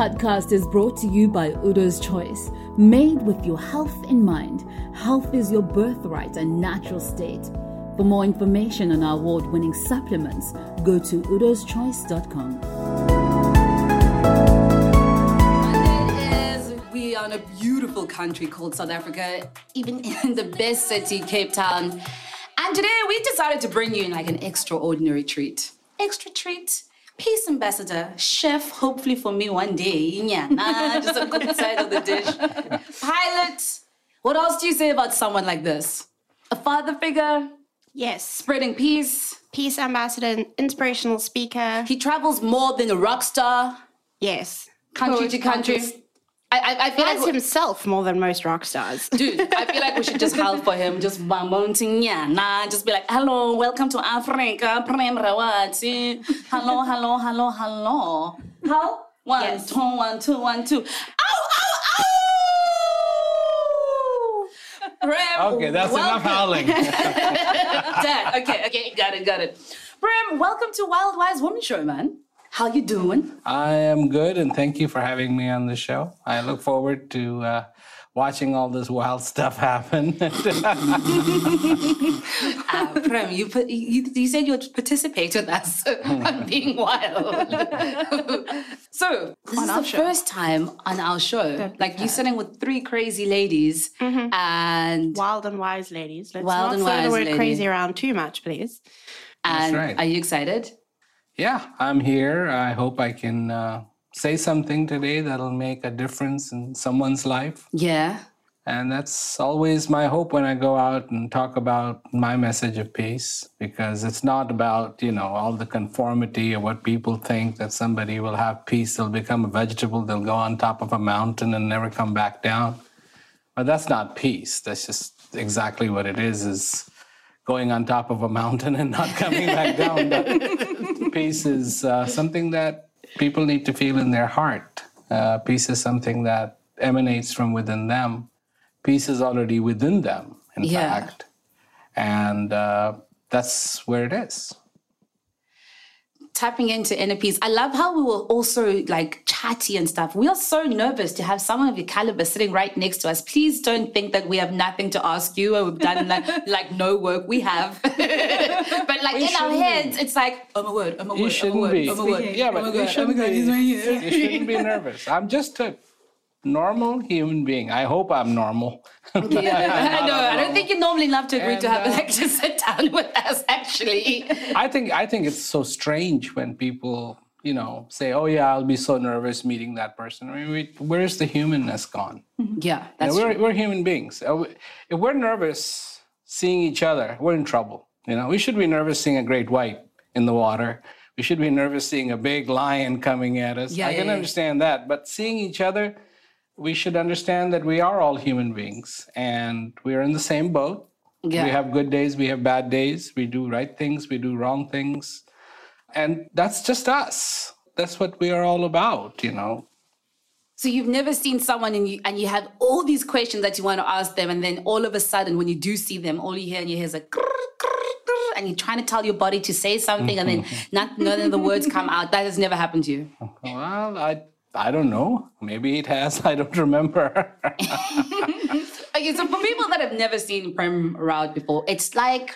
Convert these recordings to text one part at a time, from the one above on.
podcast is brought to you by Udo's Choice, made with your health in mind. Health is your birthright and natural state. For more information on our award winning supplements, go to udoschoice.com. We are in a beautiful country called South Africa, even in the best city, Cape Town. And today we decided to bring you in like an extraordinary treat. Extra treat. Peace ambassador, chef, hopefully for me one day. Yeah, nah, just a good side of the dish. Pilot. What else do you say about someone like this? A father figure, Yes. spreading peace. Peace ambassador, inspirational speaker. He travels more than a rock star, Yes. country Poet, to country. Artist. I, I, I feel Flies like himself more than most rock stars. Dude, I feel like we should just howl for him. Just mounting, yeah, nah. Just be like, hello, welcome to Africa, Prem Rawati. Hello, hello, hello, hello. How? One, Yes. two, one, two, one, two. Ow, ow, ow! Prem, Okay, that's enough howling. Dad, okay, okay, got it, got it. Prem, welcome to Wild Wise Woman Show, man. How you doing? I am good, and thank you for having me on the show. I look forward to uh, watching all this wild stuff happen. Uh, Prem, you, put, you you said you would participate with us on being wild. so this On is our the show. first time on our show. Like you're sitting with three crazy ladies, and Wild and wise ladies. Let's Wild not and throw wise the word lady. crazy around too much, please. and right. are you excited? Yeah, I'm here. I hope I can uh, say something today that'll make a difference in someone's life. Yeah. And that's always my hope when I go out and talk about my message of peace, because it's not about, you know, all the conformity of what people think that somebody will have peace, they'll become a vegetable, they'll go on top of a mountain and never come back down. But that's not peace. That's just exactly what it is, is going on top of a mountain and not coming back down. Peace is uh, something that people need to feel in their heart. Uh, peace is something that emanates from within them. Peace is already within them, in Yeah. fact. And uh, that's where it is. Tapping into inner peace. I love how we were also like chatty and stuff. We are so nervous to have someone of your caliber sitting right next to us. Please don't think that we have nothing to ask you or we've done like, like no work. We have. but like in our shouldn't be. heads, it's like, oh my word, oh my word, oh my shouldn't word, oh my word. Yeah, oh but my you God, oh my shouldn't God, be. he's right here. You shouldn't be nervous. I'm just a normal human being. I hope I'm normal. Yeah, I know. I don't think you're normally enough to agree to have uh, a lecture sit down with us, actually. I think I think it's so strange when people, you know, say, "Oh yeah, I'll be so nervous meeting that person." I mean, we, where's the humanness gone? Yeah, You that's know, we're true. we're human beings. Uh, If we're nervous seeing each other, we're in trouble. You know, we should be nervous seeing a great white in the water. We should be nervous seeing a big lion coming at us. Yeah, I yeah, can yeah. understand that, but seeing each other, we should understand that we are all human beings and we're in the same boat. Yeah. We have good days, we have bad days, we do right things, we do wrong things. And that's just us. That's what we are all about, you know. So you've never seen someone and you and you have all these questions that you want to ask them, and then all of a sudden, when you do see them, all you hear in your head is like, and you're trying to tell your body to say something, and then not none of the words come out. That has never happened to you. Well, I I don't know. Maybe it has. I don't remember. Okay, so for people that have never seen Prem Rawat before, it's like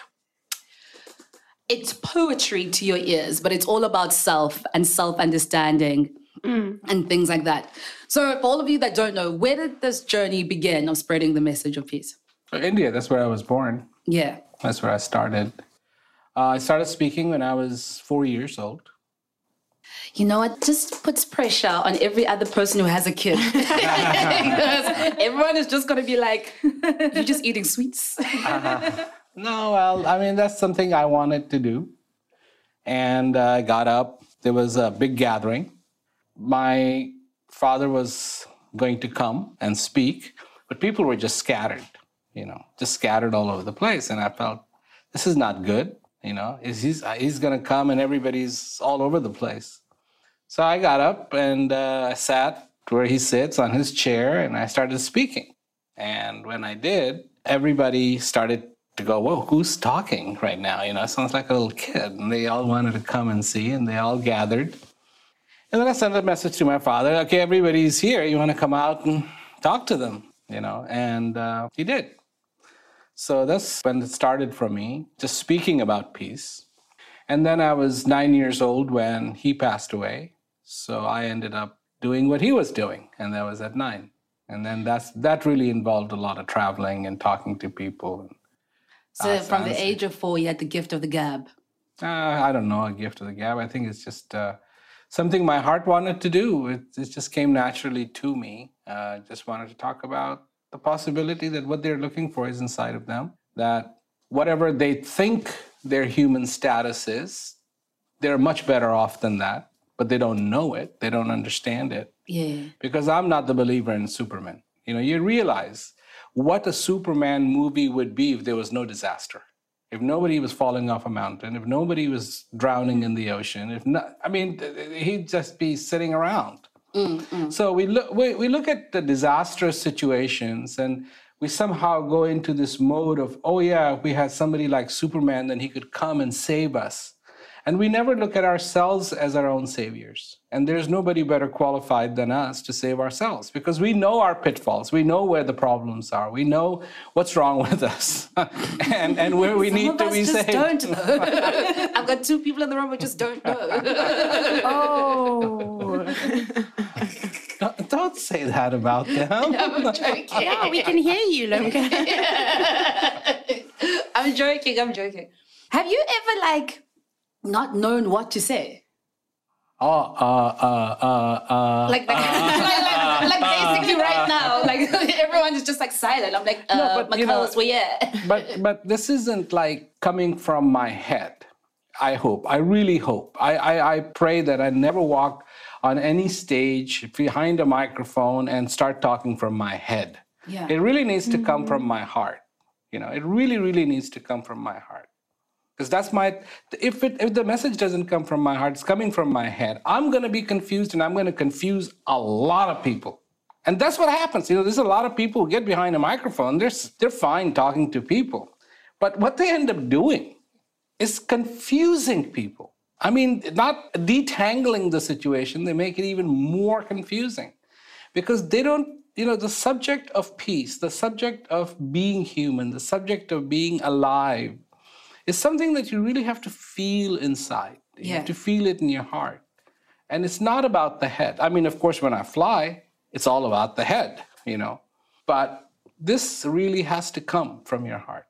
it's poetry to your ears, but it's all about self and self understanding and things like that. So, for all of you that don't know, where did this journey begin of spreading the message of peace? India, that's where I was born. Yeah. That's where I started. Uh, I started speaking when I was four years old. You know, it just puts pressure on every other person who has a kid. because everyone is just going to be like, you're just eating sweets. No, well, I mean, that's something I wanted to do. And uh, I got up. There was a big gathering. My father was going to come and speak, but people were just scattered, you know, just scattered all over the place. And I felt, this is not good, you know, is he's, he's going to come and everybody's all over the place. So I got up and uh, I sat where he sits on his chair and I started speaking. And when I did, everybody started to go, Whoa, who's talking right now? You know, it sounds like a little kid. And they all wanted to come and see, and they all gathered. And then I sent a message to my father. Okay, everybody's here. You want to come out and talk to them, you know? And uh, he did. So that's when it started for me, just speaking about peace. And then I was nine years old when he passed away. So I ended up doing what he was doing, and that was at nine. And then that's that really involved a lot of traveling and talking to people. So Ah, from the age of four, you had the gift of the gab. Uh, I don't know, a gift of the gab. I think it's just uh, something my heart wanted to do. It, it just came naturally to me. Uh, just wanted to talk about the possibility that what they're looking for is inside of them, that whatever they think their human status is, they're much better off than that, but they don't know it, they don't understand it Yeah. because I'm not the believer in Superman. You know, you realize what a Superman movie would be if there was no disaster. If nobody was falling off a mountain, if nobody was drowning in the ocean, if not, I mean, he'd just be sitting around. So we look, we, we look at the disastrous situations and we somehow go into this mode of, oh yeah, if we had somebody like Superman, then he could come and save us. And we never look at ourselves as our own saviors. And there's nobody better qualified than us to save ourselves because we know our pitfalls. We know where the problems are. We know what's wrong with us and, and where we Some need of to us be just saved. don't know. I've got two people in the room who just don't know. Oh. Don't, don't say that about them. I'm joking. yeah, we can hear you, Lumka. I'm joking. I'm joking. Have you ever like not known what to say? Oh, uh, uh, uh, uh, Like, like, like, like, basically right now, like everyone is just like silent. I'm like, uh, but, you know- where yeah. but but this isn't like coming from my head. I hope. I really hope. I, I, I pray that I never walk on any stage behind a microphone and start talking from my head. Yeah. It really needs to come from my heart. You know, it really, really needs to come from my heart. Because that's my if it if the message doesn't come from my heart, it's coming from my head. I'm gonna be confused and I'm gonna confuse a lot of people. And that's what happens. You know, there's a lot of people who get behind a microphone, they're they're fine talking to people. But what they end up doing is confusing people. I mean, not detangling the situation, they make it even more confusing because they don't, you know, the subject of peace, the subject of being human, the subject of being alive is something that you really have to feel inside. You Yeah. have to feel it in your heart. And it's not about the head. I mean, of course, when I fly, it's all about the head, you know. But this really has to come from your heart.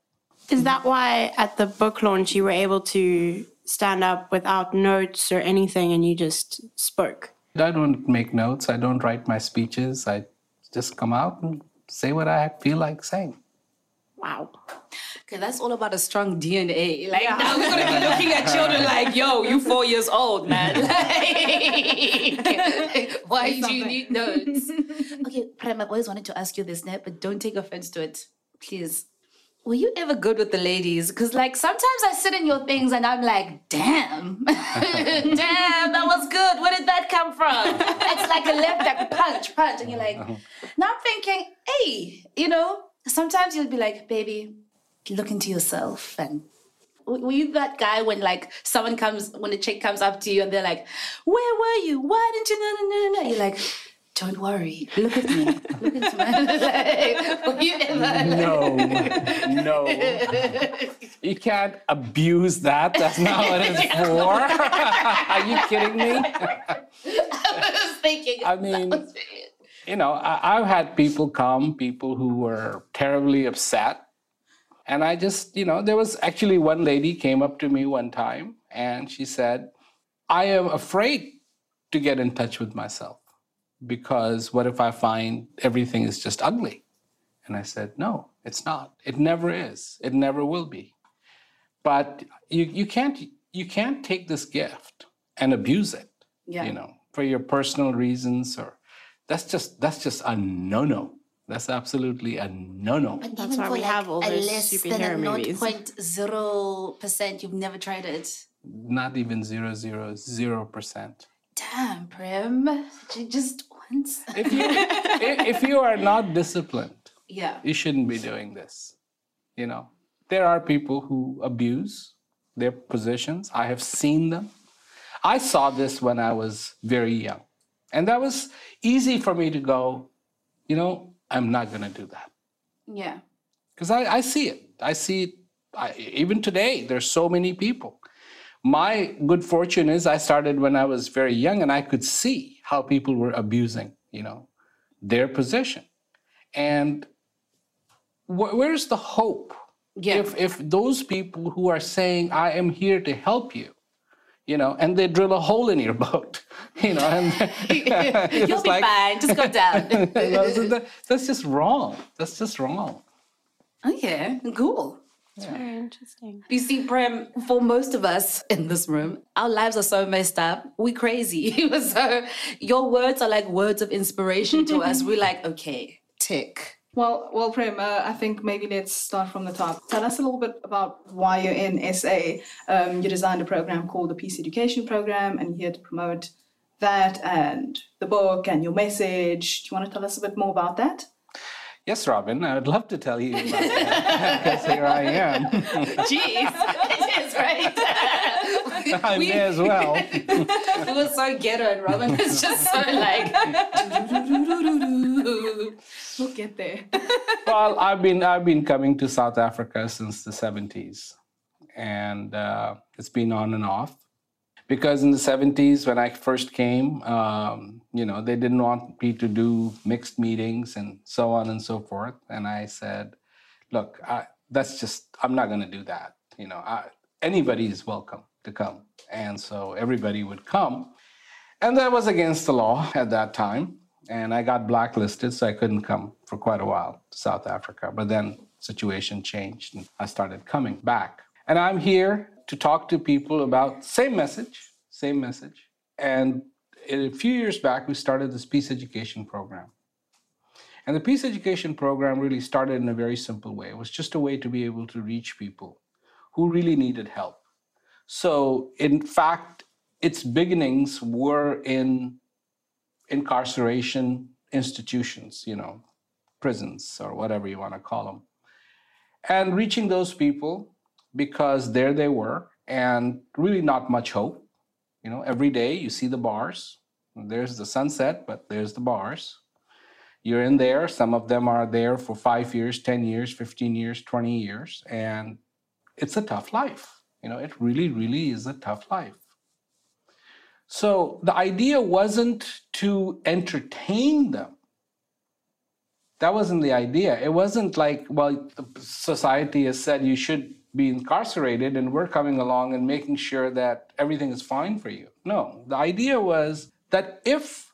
Is that why at the book launch you were able to stand up without notes or anything and you just spoke? I don't make notes. I don't write my speeches. I just come out and say what I feel like saying. Wow. Okay, that's all about a strong DNA. Like now we're gonna be looking at children like, yo, you four years old, man. Like, why do you need notes? okay, Prem, I've always wanted to ask you this, Net, but don't take offense to it. Please. Were you ever good with the ladies? Because like sometimes I sit in your things and I'm like, damn, damn, that was good. Where did that come from? It's like a left like punch, punch, and you're like, now I'm thinking, hey, you know, sometimes you'll be like, baby, look into yourself and were you that guy when like someone comes when a chick comes up to you and they're like where were you why didn't you no no no no you're like don't worry look at me look into my like, were you ever No, no. You can't abuse that. That's not what it's for. Are you kidding me? I was thinking I mean, you know, I, I've had people come, people who were terribly upset. And I just, you know, there was actually one lady came up to me one time and she said, I am afraid to get in touch with myself because what if I find everything is just ugly? And I said, no, it's not. It never is. It never will be. But you, you can't you can't take this gift and abuse it yeah you know, for your personal reasons or that's just that's just a no-no. That's absolutely a no-no. But That's even why we like have all a those less superhero than a movies. 0.0% you've never tried it Not even zero zero zero percent. damn Prem. J- just once If you if you are not disciplined, yeah you shouldn't be doing this. You know, there are people who abuse their positions. I have seen them. I saw this when I was very young. And that was easy for me to go, you know, I'm not going to do that. Yeah. Because I, I see it. I see it. I, even today, there's so many people. My good fortune is I started when I was very young and I could see how people were abusing, you know, their position. And wh- where's the hope? Yeah. If, if those people who are saying, I am here to help you, you know, and they drill a hole in your boat, you know, and You'll be like- fine. Just go down. you know, so that- that's just wrong. That's just wrong. okay, cool. Very interesting. You see, Prem, for most of us in this room, our lives are so messed up. We're crazy. so your words are like words of inspiration to us. We're like, okay, tick. Well, well, Prem, uh, I think maybe let's start from the top. Tell us a little bit about why you're in SA. Um, you designed a program called the Peace Education Program, and you're here to promote that and the book and your message. Do you want to tell us a bit more about that? Yes, Robin, I would love to tell you about that because here I am. Jeez, it is right. I may as well. it was so ghetto, and Robin was just so like. We'll get there. Well, I've been I've been coming to South Africa since the 70s, and uh, it's been on and off. Because in the 70s, when I first came, um, you know, they didn't want me to do mixed meetings and so on and so forth. And I said, look, I, that's just I'm not going to do that. You know, I, anybody is welcome to come, and so everybody would come. And that was against the law at that time. And I got blacklisted, so I couldn't come for quite a while to South Africa. But then situation changed and I started coming back. And I'm here to talk to people about same message, same message. And a few years back, we started this peace education program. And the peace education program really started in a very simple way. It was just a way to be able to reach people who really needed help. So, in fact, its beginnings were in incarceration institutions, you know, prisons or whatever you want to call them. And reaching those people because there they were and really not much hope. You know, every day you see the bars. There's the sunset, but there's the bars. You're in there. Some of them are there for five years, 10 years, 15 years, 20 years. And it's a tough life. You know, it really, really is a tough life. So the idea wasn't to entertain them. That wasn't the idea. It wasn't like, well, society has said you should be incarcerated and we're coming along and making sure that everything is fine for you. No, the idea was that if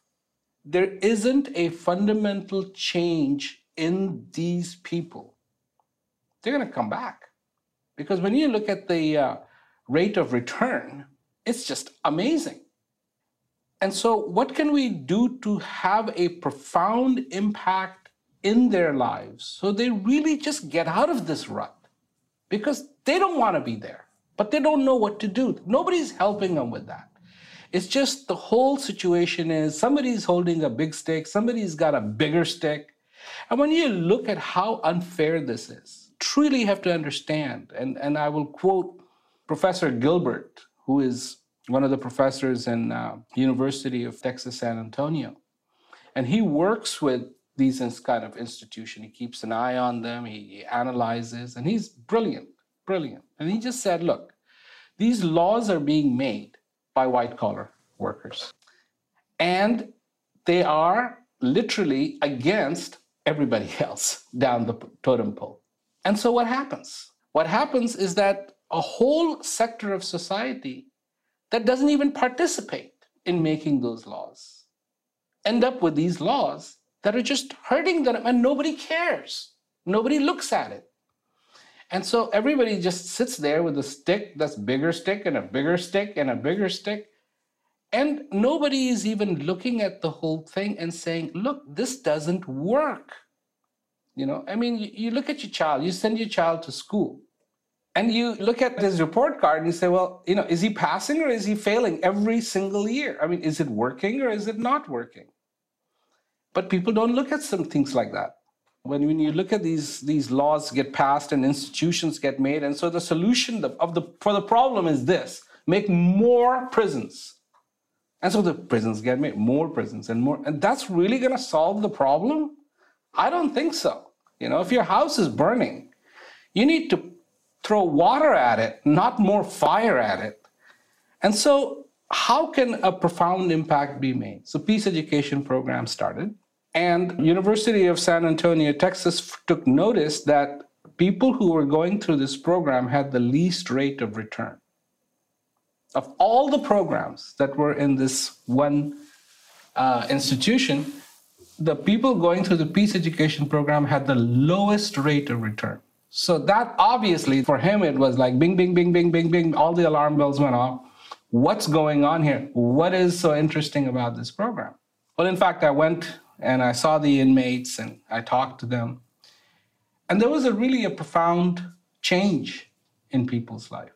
there isn't a fundamental change in these people, they're going to come back. Because when you look at the uh, rate of return, it's just amazing. And so, what can we do to have a profound impact in their lives so they really just get out of this rut? Because they don't want to be there, but they don't know what to do. Nobody's helping them with that. It's just the whole situation is somebody's holding a big stick, somebody's got a bigger stick. And when you look at how unfair this is, truly have to understand, and, and I will quote Professor Gilbert, who is one of the professors in uh, University of Texas San Antonio, and he works with these kind of institution. He keeps an eye on them. He, analyzes, and he's brilliant, brilliant. And he just said, "Look, these laws are being made by white collar workers, and they are literally against everybody else down the totem pole. And so, what happens? What happens is that a whole sector of society that doesn't even participate in making those laws end up with these laws that are just hurting them and nobody cares. Nobody looks at it. And so everybody just sits there with a stick that's bigger stick and a bigger stick and a bigger stick. And nobody is even looking at the whole thing and saying, look, this doesn't work. You know, I mean, you, you look at your child, you send your child to school, and you look at his report card and you say, well, you know, is he passing or is he failing every single year? I mean, is it working or is it not working? But people don't look at some things like that. When, when you look at these, these laws get passed and institutions get made, and so the solution of the, for the problem is this make more prisons, And so the prisons get made, more prisons and more. And that's really going to solve the problem? I don't think so. You know, if your house is burning, you need to throw water at it, not more fire at it. And so, how can a profound impact be made? So, peace education program started, and University of San Antonio, Texas, took notice that people who were going through this program had the least rate of return. Of all the programs that were in this one uh, institution, the people going through the peace education program had the lowest rate of return. So that obviously for him it was like bing, bing, bing, bing, bing, bing, all the alarm bells went off. What's going on here? What is so interesting about this program? Well, in fact, I went and I saw the inmates and I talked to them. And there was a really a profound change in people's life.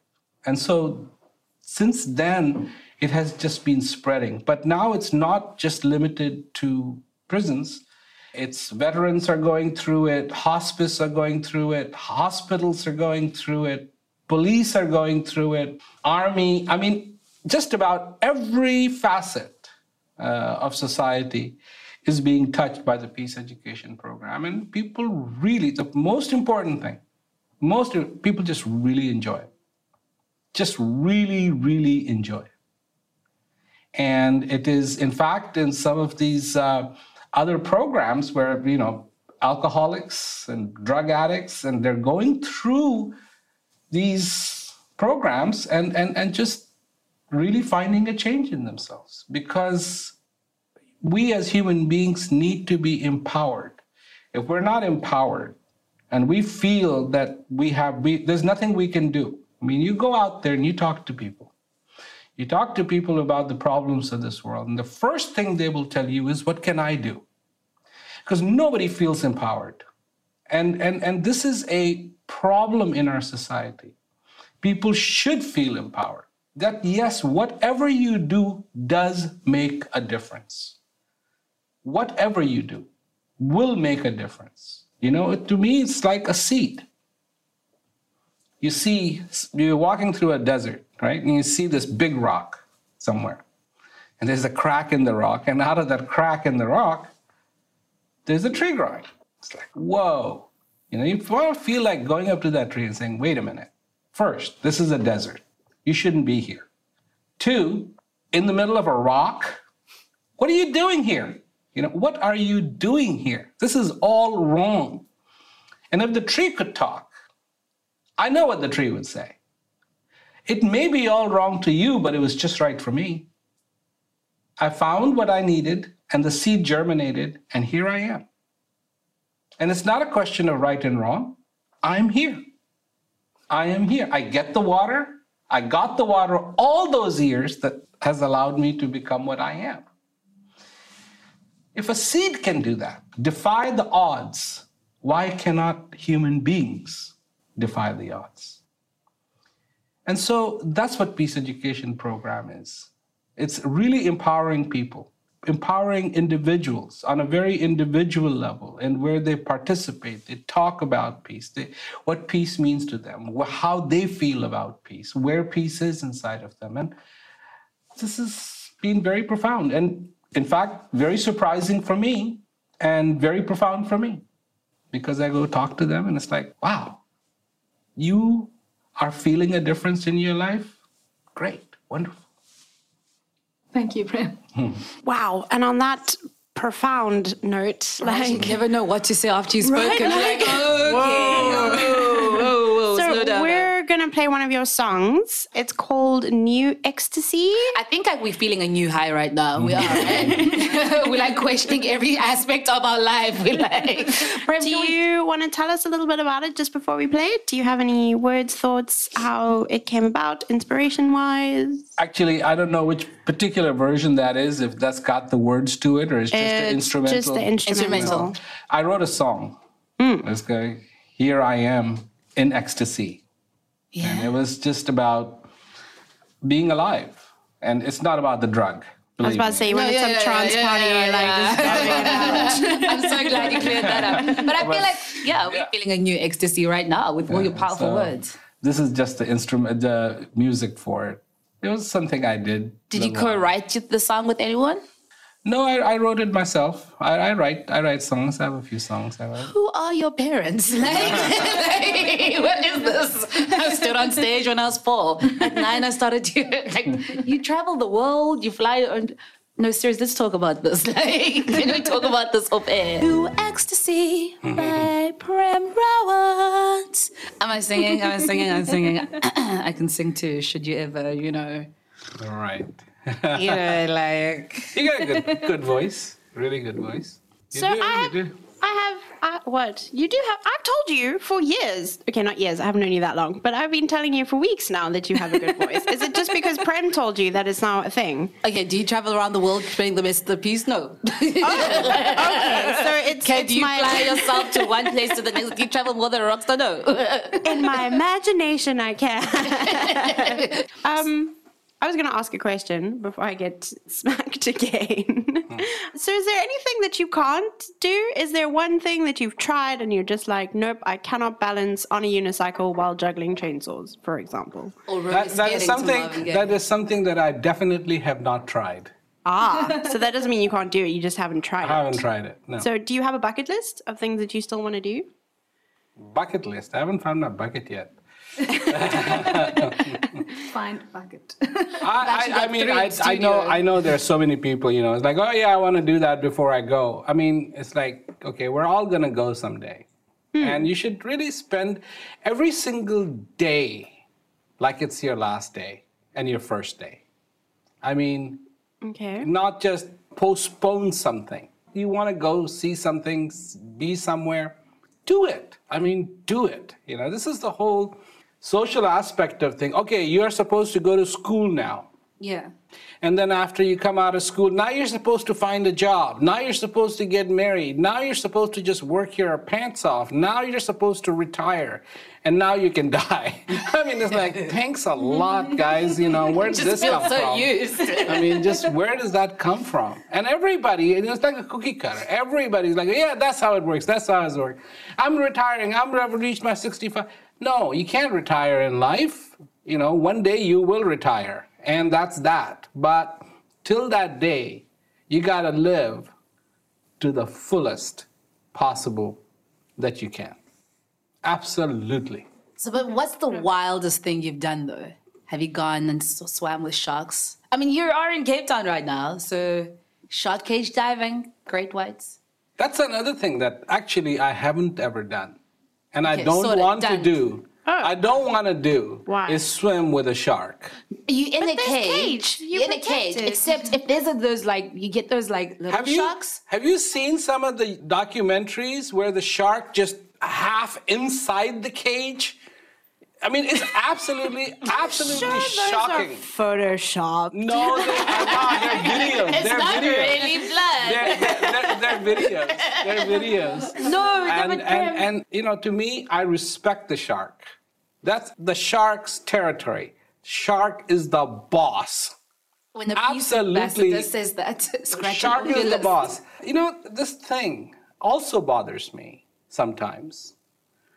And so since then, it has just been spreading. But now it's not just limited to prisons. It's veterans are going through it, hospice are going through it, hospitals are going through it, police are going through it, army. I mean, just about every facet uh, of society is being touched by the peace education program. And people really, the most important thing, most people just really enjoy it. Just really, really enjoy it. And it is, in fact, in some of these uh, other programs where, you know, alcoholics and drug addicts, and they're going through these programs and, and, and just really finding a change in themselves because we as human beings need to be empowered. If we're not empowered and we feel that we have, we, there's nothing we can do. I mean, you go out there and you talk to people. You talk to people about the problems of this world, and the first thing they will tell you is, What can I do? Because nobody feels empowered. And, and, and this is a problem in our society. People should feel empowered. That, yes, whatever you do does make a difference. Whatever you do will make a difference. You know, to me, it's like a seed. You see, you're walking through a desert, right? And you see this big rock somewhere. And there's a crack in the rock. And out of that crack in the rock, there's a tree growing. It's like, whoa. You know, you want to feel like going up to that tree and saying, wait a minute. First, this is a desert. You shouldn't be here. Two, in the middle of a rock, what are you doing here? You know, what are you doing here? This is all wrong. And if the tree could talk, I know what the tree would say. It may be all wrong to you, but it was just right for me. I found what I needed, and the seed germinated, and here I am. And it's not a question of right and wrong. I'm here. I am here. I get the water. I got the water all those years that has allowed me to become what I am. If a seed can do that, defy the odds, why cannot human beings defy the odds? And so that's what peace education program is. It's really empowering people, empowering individuals on a very individual level and where they participate, they talk about peace, they, what peace means to them, how they feel about peace, where peace is inside of them. And this has been very profound and, in fact, very surprising for me and very profound for me because I go talk to them and it's like, wow, you are feeling a difference in your life? Great, wonderful. Thank you, Prem. Wow. And on that profound note, You like never know what to say after you've Right, spoken. like- like, okay, whoa, whoa, slow so down. We're gonna play one of your songs. It's called New Ecstasy. I think like we're feeling a new high right now. We are. Right? we're like questioning every aspect of our life. We're like, Prem, Do can we- you want to tell us a little bit about it just before we play it? Do you have any words, thoughts, how it came about, inspiration wise? Actually, I don't know which particular version that is, if that's got the words to it or it's just the It's instrumental. just the instrumental. Instrumental. I wrote a song. Hmm. Let's go. Here I Am in Ecstasy. And it was just about being alive. And it's not about the drug. I was about to say, when No, it's yeah, a yeah, trance yeah, party, yeah, you're like, this I'm so glad you cleared that up. But I feel like, yeah, we're feeling a new ecstasy right now with all your powerful So words. This is just the instrument, the music for it. It was something I did. Did you co-write the song with anyone? No, I, I wrote it myself. I, I write I write songs. I have a few songs I write. Who are your parents? Like, what is this? I stood on stage when I was four. At nine, I started to like. You travel the world. You fly. And, no, seriously, let's talk about this. Like, can we talk about this off air? To ecstasy by Prem Rawat. Am I singing? Am I singing? I'm singing. I can sing too. Should you ever, you know, All right. You know, like. You got a good good voice. Really good voice. You So do, I you have, do. I have, I, what? You do have, I've told you for years. Okay, not years, I haven't known you that long, but I've been telling you for weeks now that you have a good voice. Is it just because Prem told you that it's now a thing? Okay, do you travel around the world playing the best of the piece? No. Okay, so it's, can it's you my, fly yourself to one place to the next? Do you travel more than a rock star? No. in my imagination, I can. um, I was going to ask a question before I get smacked again. so, is there anything that you can't do? Is there one thing that you've tried and you're just like, nope, I cannot balance on a unicycle while juggling chainsaws, for example? Or That, that is something that is something that I definitely have not tried. Ah, so that doesn't mean you can't do it. You just haven't tried I haven't it. tried it. No. So, do you have a bucket list of things that you still want to do? bucket list. I haven't found my bucket yet. Find bucket. I, I, I mean, I, I know. I know. There are so many people. You know, it's like, oh yeah, I want to do that before I go. I mean, it's like, okay, we're all gonna go someday, hmm. and you should really spend every single day like it's your last day and your first day. I mean, Okay. not just postpone something. You want to go see something, be somewhere, do it. I mean, do it. You know, this is the whole social aspect of thing. Okay, you're supposed to go to school now. Yeah. And then after you come out of school, now you're supposed to find a job. Now you're supposed to get married. Now you're supposed to just work your pants off. Now you're supposed to retire. And now you can die. I mean, it's like, thanks a lot, guys. You know, where did this come so from? used. I mean, just where does that come from? And everybody, it's like a cookie cutter. Everybody's like, yeah, that's how it works. That's how it works. I'm retiring. I'm ready to reach my 65. No, you can't retire in life. You know, one day you will retire, and that's that. But till that day, you got to live to the fullest possible that you can. Absolutely. So, but what's the wildest thing you've done though? Have you gone and swam with sharks? I mean, you are in Cape Town right now, so shark cage diving, great whites. That's another thing that actually I haven't ever done. And I don't sorta want to done. do. Oh. I don't want to do Why? is swim with a shark. You in a cage? cage. You're in a cage. protected. Except if there's a, those like you get those like little Have you have you seen some of the documentaries where the shark just half inside the cage? I mean, it's absolutely, absolutely Sure, those shocking. are Photoshop. No, they are not. They're videos. It's they're not videos. really blood. They're, they're, they're, they're videos. They're videos. no, and, but and, and you know to me i respect the shark that's the shark's territory shark is the boss when the peace absolutely- says that, scratch shark it off your is the boss you know this thing also bothers me sometimes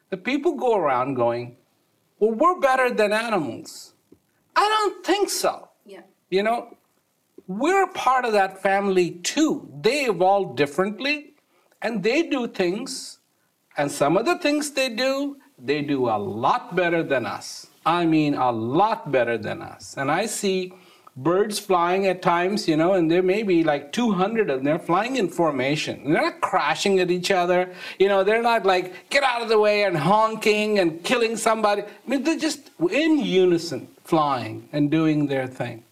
the people go around going well we're better than animals i don't think so Yeah. you know we're part of that family too. They evolve differently and they do things, and some of the things they do, they do a lot better than us. I mean, a lot better than us. And I see birds flying at times, you know, and there may be like 200 of them. They're flying in formation. They're not crashing at each other. You know, they're not like, get out of the way and honking and killing somebody. I mean, they're just in unison flying and doing their thing.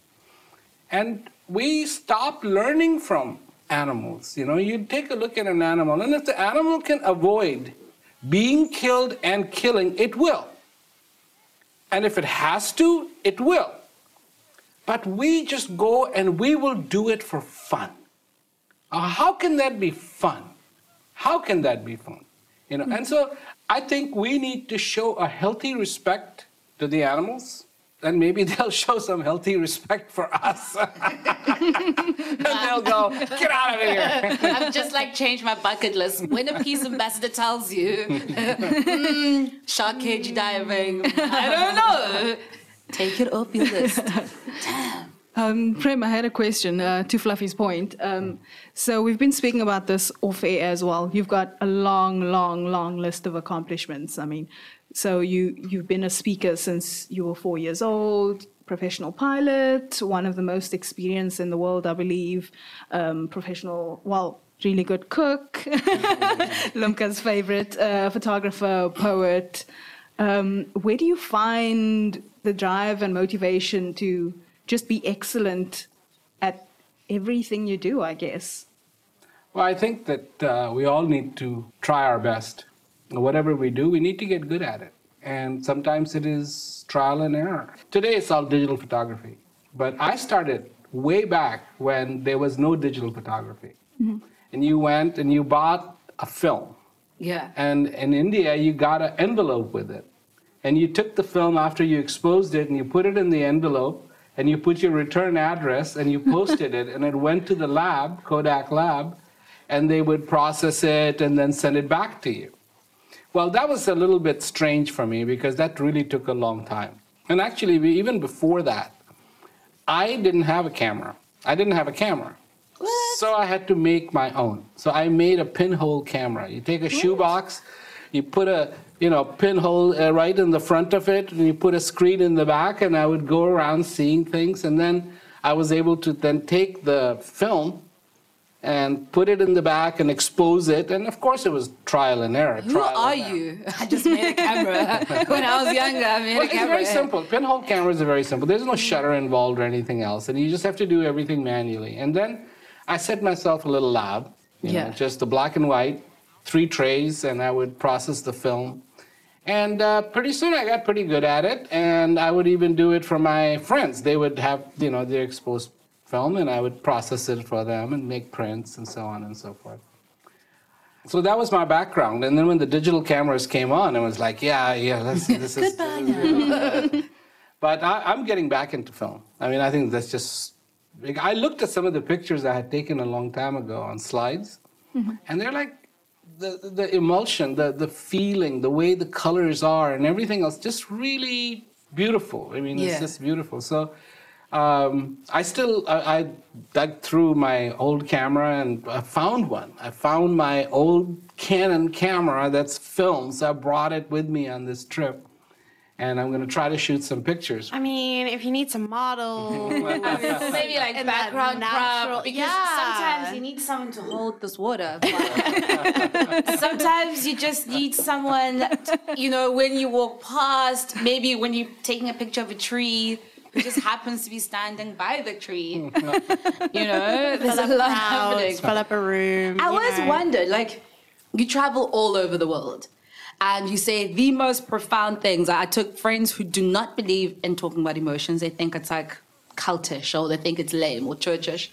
And we stop learning from animals. You know, you take a look at an animal, and if the animal can avoid being killed and killing, it will. And if it has to, it will. But we just go and we will do it for fun. Uh, how can that be fun? How can that be fun? You know, and so I think we need to show a healthy respect to the animals, and maybe they'll show some healthy respect for us. and they'll go, get out of here. I've just like changed my bucket list. When a peace ambassador tells you, "Mm, shark cage diving, I don't know. Take it off your list. Um, Prem, I had a question uh, to Fluffy's point. Um, so we've been speaking about this off air as well. You've got a long, long, long list of accomplishments. I mean, so you you've been a speaker since you were four years old. Professional pilot, one of the most experienced in the world, I believe. Um, professional, well, really good cook. Lumka's favorite uh, photographer, poet. Um, where do you find the drive and motivation to just be excellent at everything you do, I guess? Well, I think that uh, we all need to try our best. Whatever we do, we need to get good at it. And sometimes it is trial and error. Today it's all digital photography. But I started way back when there was no digital photography. Mm-hmm. And you went and you bought a film. Yeah. And in India, you got an envelope with it. And you took the film after you exposed it and you put it in the envelope and you put your return address and you posted it and it went to the lab, Kodak lab, and they would process it and then send it back to you. Well, that was a little bit strange for me because that really took a long time. And actually, even before that, I didn't have a camera. I didn't have a camera. What? So I had to make my own. So I made a pinhole camera. You take a shoebox, you put a you know, pinhole uh, right in the front of it, and you put a screen in the back, and I would go around seeing things, and then I was able to then take the film and put it in the back and expose it, and of course it was trial and error. Who are you? I just made a camera when I was younger. I made well, a camera. It's very simple. Pinhole cameras are very simple. There's no shutter involved or anything else, and you just have to do everything manually. And then I set myself a little lab, you yeah. know, just the black and white, three trays, and I would process the film and uh, pretty soon I got pretty good at it, and I would even do it for my friends. They would have, you know, their exposed film, and I would process it for them and make prints and so on and so forth. So that was my background. And then when the digital cameras came on, it was like, yeah, yeah, this, this is. Goodbye now. but I, am getting back into film. I mean, I think that's just. I looked at some of the pictures I had taken a long time ago on slides, mm-hmm. and they're like the, the emulsion, the, the feeling, the way the colors are, and everything else, just really beautiful. I mean, yeah. it's just beautiful. So um, I still I, I, dug through my old camera and I found one. I found my old Canon camera that's filmed. So I brought it with me on this trip and I'm gonna try to shoot some pictures. I mean, if you need some models, maybe like and background natural, because yeah. sometimes you need someone to hold this water. sometimes you just need someone, you know, when you walk past, maybe when you're taking a picture of a tree. Who just happens to be standing by the tree? you know, there's a lot happening. Fill up a room. I always know. wondered, like, you travel all over the world and you say the most profound things. I took friends who do not believe in talking about emotions. They think it's like cultish or they think it's lame or churchish.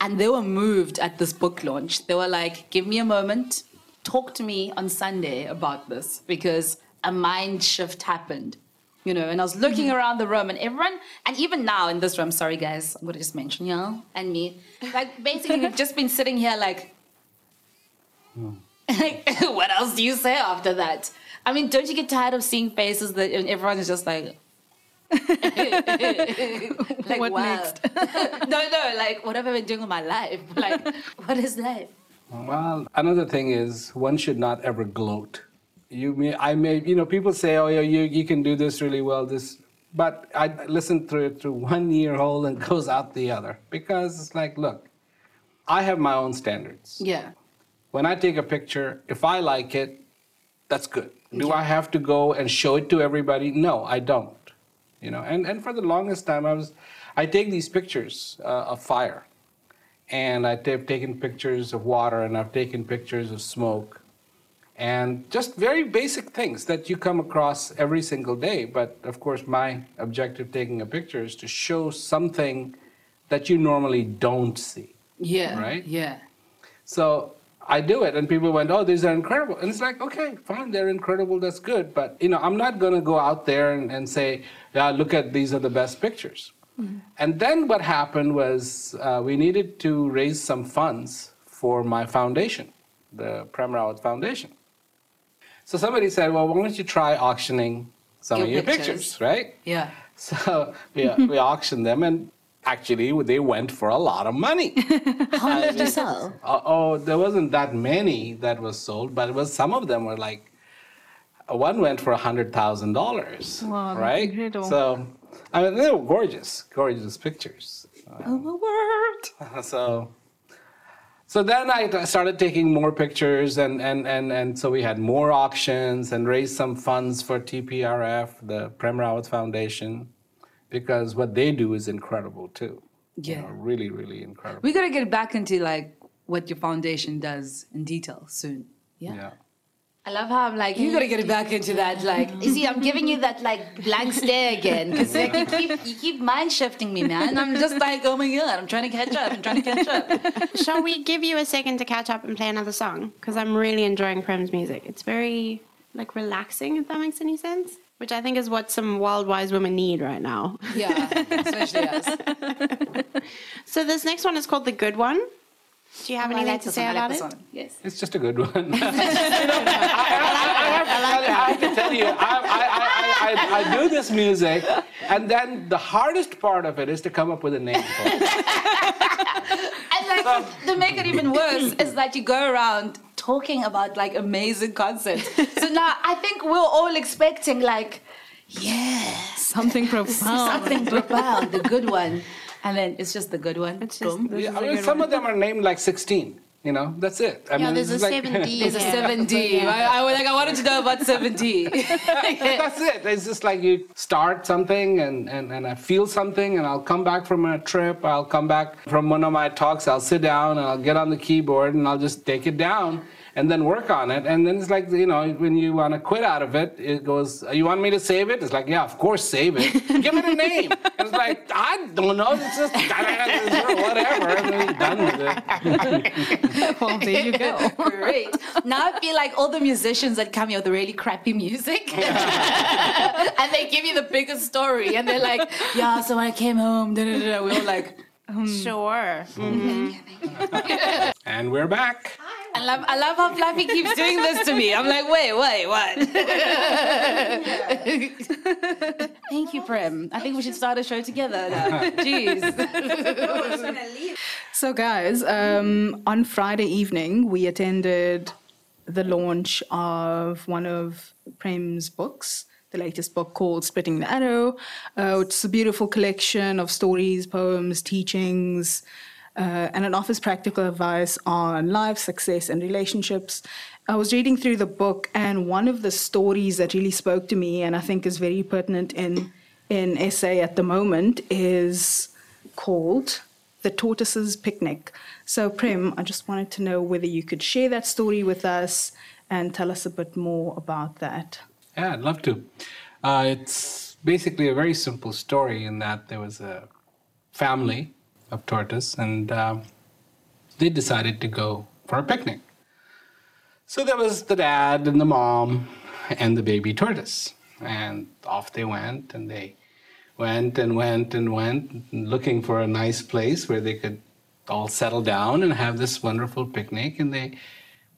And they were moved at this book launch. They were like, give me a moment, talk to me on Sunday about this because a mind shift happened. You know, and I was looking mm-hmm. around the room and everyone, and even now in this room, sorry guys, I'm gonna just mention y'all and me. Like basically we've just been sitting here like mm. what else do you say after that? I mean, don't you get tired of seeing faces that everyone is just like, like what wow. next? no, no, like what have I been doing with my life? Like, what is life? Well, another thing is one should not ever gloat. You may, I may, you know, people say, oh, yeah, you, you can do this really well, this, but I listen through it through one ear hole and goes out the other because it's like, look, I have my own standards. Yeah when I take a picture, if I like it, that's good. Do. I have to go and show it to everybody? No, I don't. You know, and, and for the longest time, I was, I take these pictures uh, of fire, and I've taken pictures of water, and I've taken pictures of smoke, and just very basic things that you come across every single day. But of course, my objective taking a picture is to show something that you normally don't see. Yeah. Right. Yeah. So I do it, and people went, "Oh, these are incredible," and it's like, okay, fine, they're incredible, that's good, but you know, I'm not going to go out there and, and say, "Yeah, look at these are the best pictures." Mm-hmm. And then what happened was uh, we needed to raise some funds for my foundation, the Prem Rawat Foundation. So somebody said, "Well, why don't you try auctioning some your of your pictures. pictures, right?" Yeah. So we, we auctioned them, and actually they went for a lot of money. How much did you sell? Uh, oh, there wasn't that many that was sold, but it was some of them were like uh, one went for a hundred thousand dollars. Wow, right? incredible. So I mean they were gorgeous, gorgeous pictures. Oh my word. So so then I started taking more pictures and, and, and, and so we had more auctions and raised some funds for TPRF, the Prem Rawat Foundation, because what they do is incredible too. You Yeah. know, really, really incredible. We gotta get back into like what your foundation does in detail soon. Yeah. yeah. I love how I'm like, you gotta get it back into that. Like, you see, I'm giving you that like blank stare again because like, you keep you keep mind shifting me, man. I'm just like, oh my god, I'm trying to catch up. I'm trying to catch up. Shall we give you a second to catch up and play another song? Because I'm really enjoying Prem's music. It's very like relaxing, if that makes any sense. Which I think is what some wild wise women need right now. Yeah, especially us. So this next one is called The Good One. Do you have I anything like to this say one. I like about this it? one. Yes. It's just a good one. You know, I, I, I have to tell you, I, I, I, I, I do this music, and then the hardest part of it is to come up with a name for it. And like to make it even worse is that you go around talking about like amazing concepts. So now I think we're all expecting like, yes, Something profound. something profound, the good one, and then it's just the good one. It's just Yeah, is I a mean, good some one. of them are named like 16. You know, that's it. I Yeah, mean, there's a it's like- seven D. There's a seven D. I, I was like, I wanted to know about seven D. That's it. It's just like you start something and, and, and I feel something and I'll come back from a trip, I'll come back from one of my talks, I'll sit down and I'll get on the keyboard and I'll just take it down and then work on it. And then it's like, you know, when you want to quit out of it, it goes, oh, you want me to save it? It's like, yeah, of course, save it. Give it a name. And it's like, I don't know. It's just whatever. And then you're done with it. well, there you go. Great. Now I feel like all the musicians that come here with really crappy music, and they give you the biggest story, and they're like, "Yeah, so when I came home, da, da, da, da," we were like, mm-hmm. Sure. Mm-hmm. And we're back. I love, I love how Fluffy keeps doing this to me. I'm like, wait, wait, what? Thank you, Prem. I think we should start a show together now. Jeez. So, guys, um, on Friday evening, we attended the launch of one of Prem's books, the latest book called Splitting the Arrow. Uh, it's a beautiful collection of stories, poems, teachings, uh, and it offers practical advice on life, success, and relationships. I was reading through the book, and one of the stories that really spoke to me, and I think is very pertinent in in SA at the moment, is called the tortoise's picnic. So, Prem, I just wanted to know whether you could share that story with us and tell us a bit more about that. Yeah, I'd love to. Uh, it's basically a very simple story in that there was a family of tortoise and um, they decided to go for a picnic. So there was the dad and the mom and the baby tortoise. And off they went and they went and went and went looking for a nice place where they could all settle down and have this wonderful picnic. And they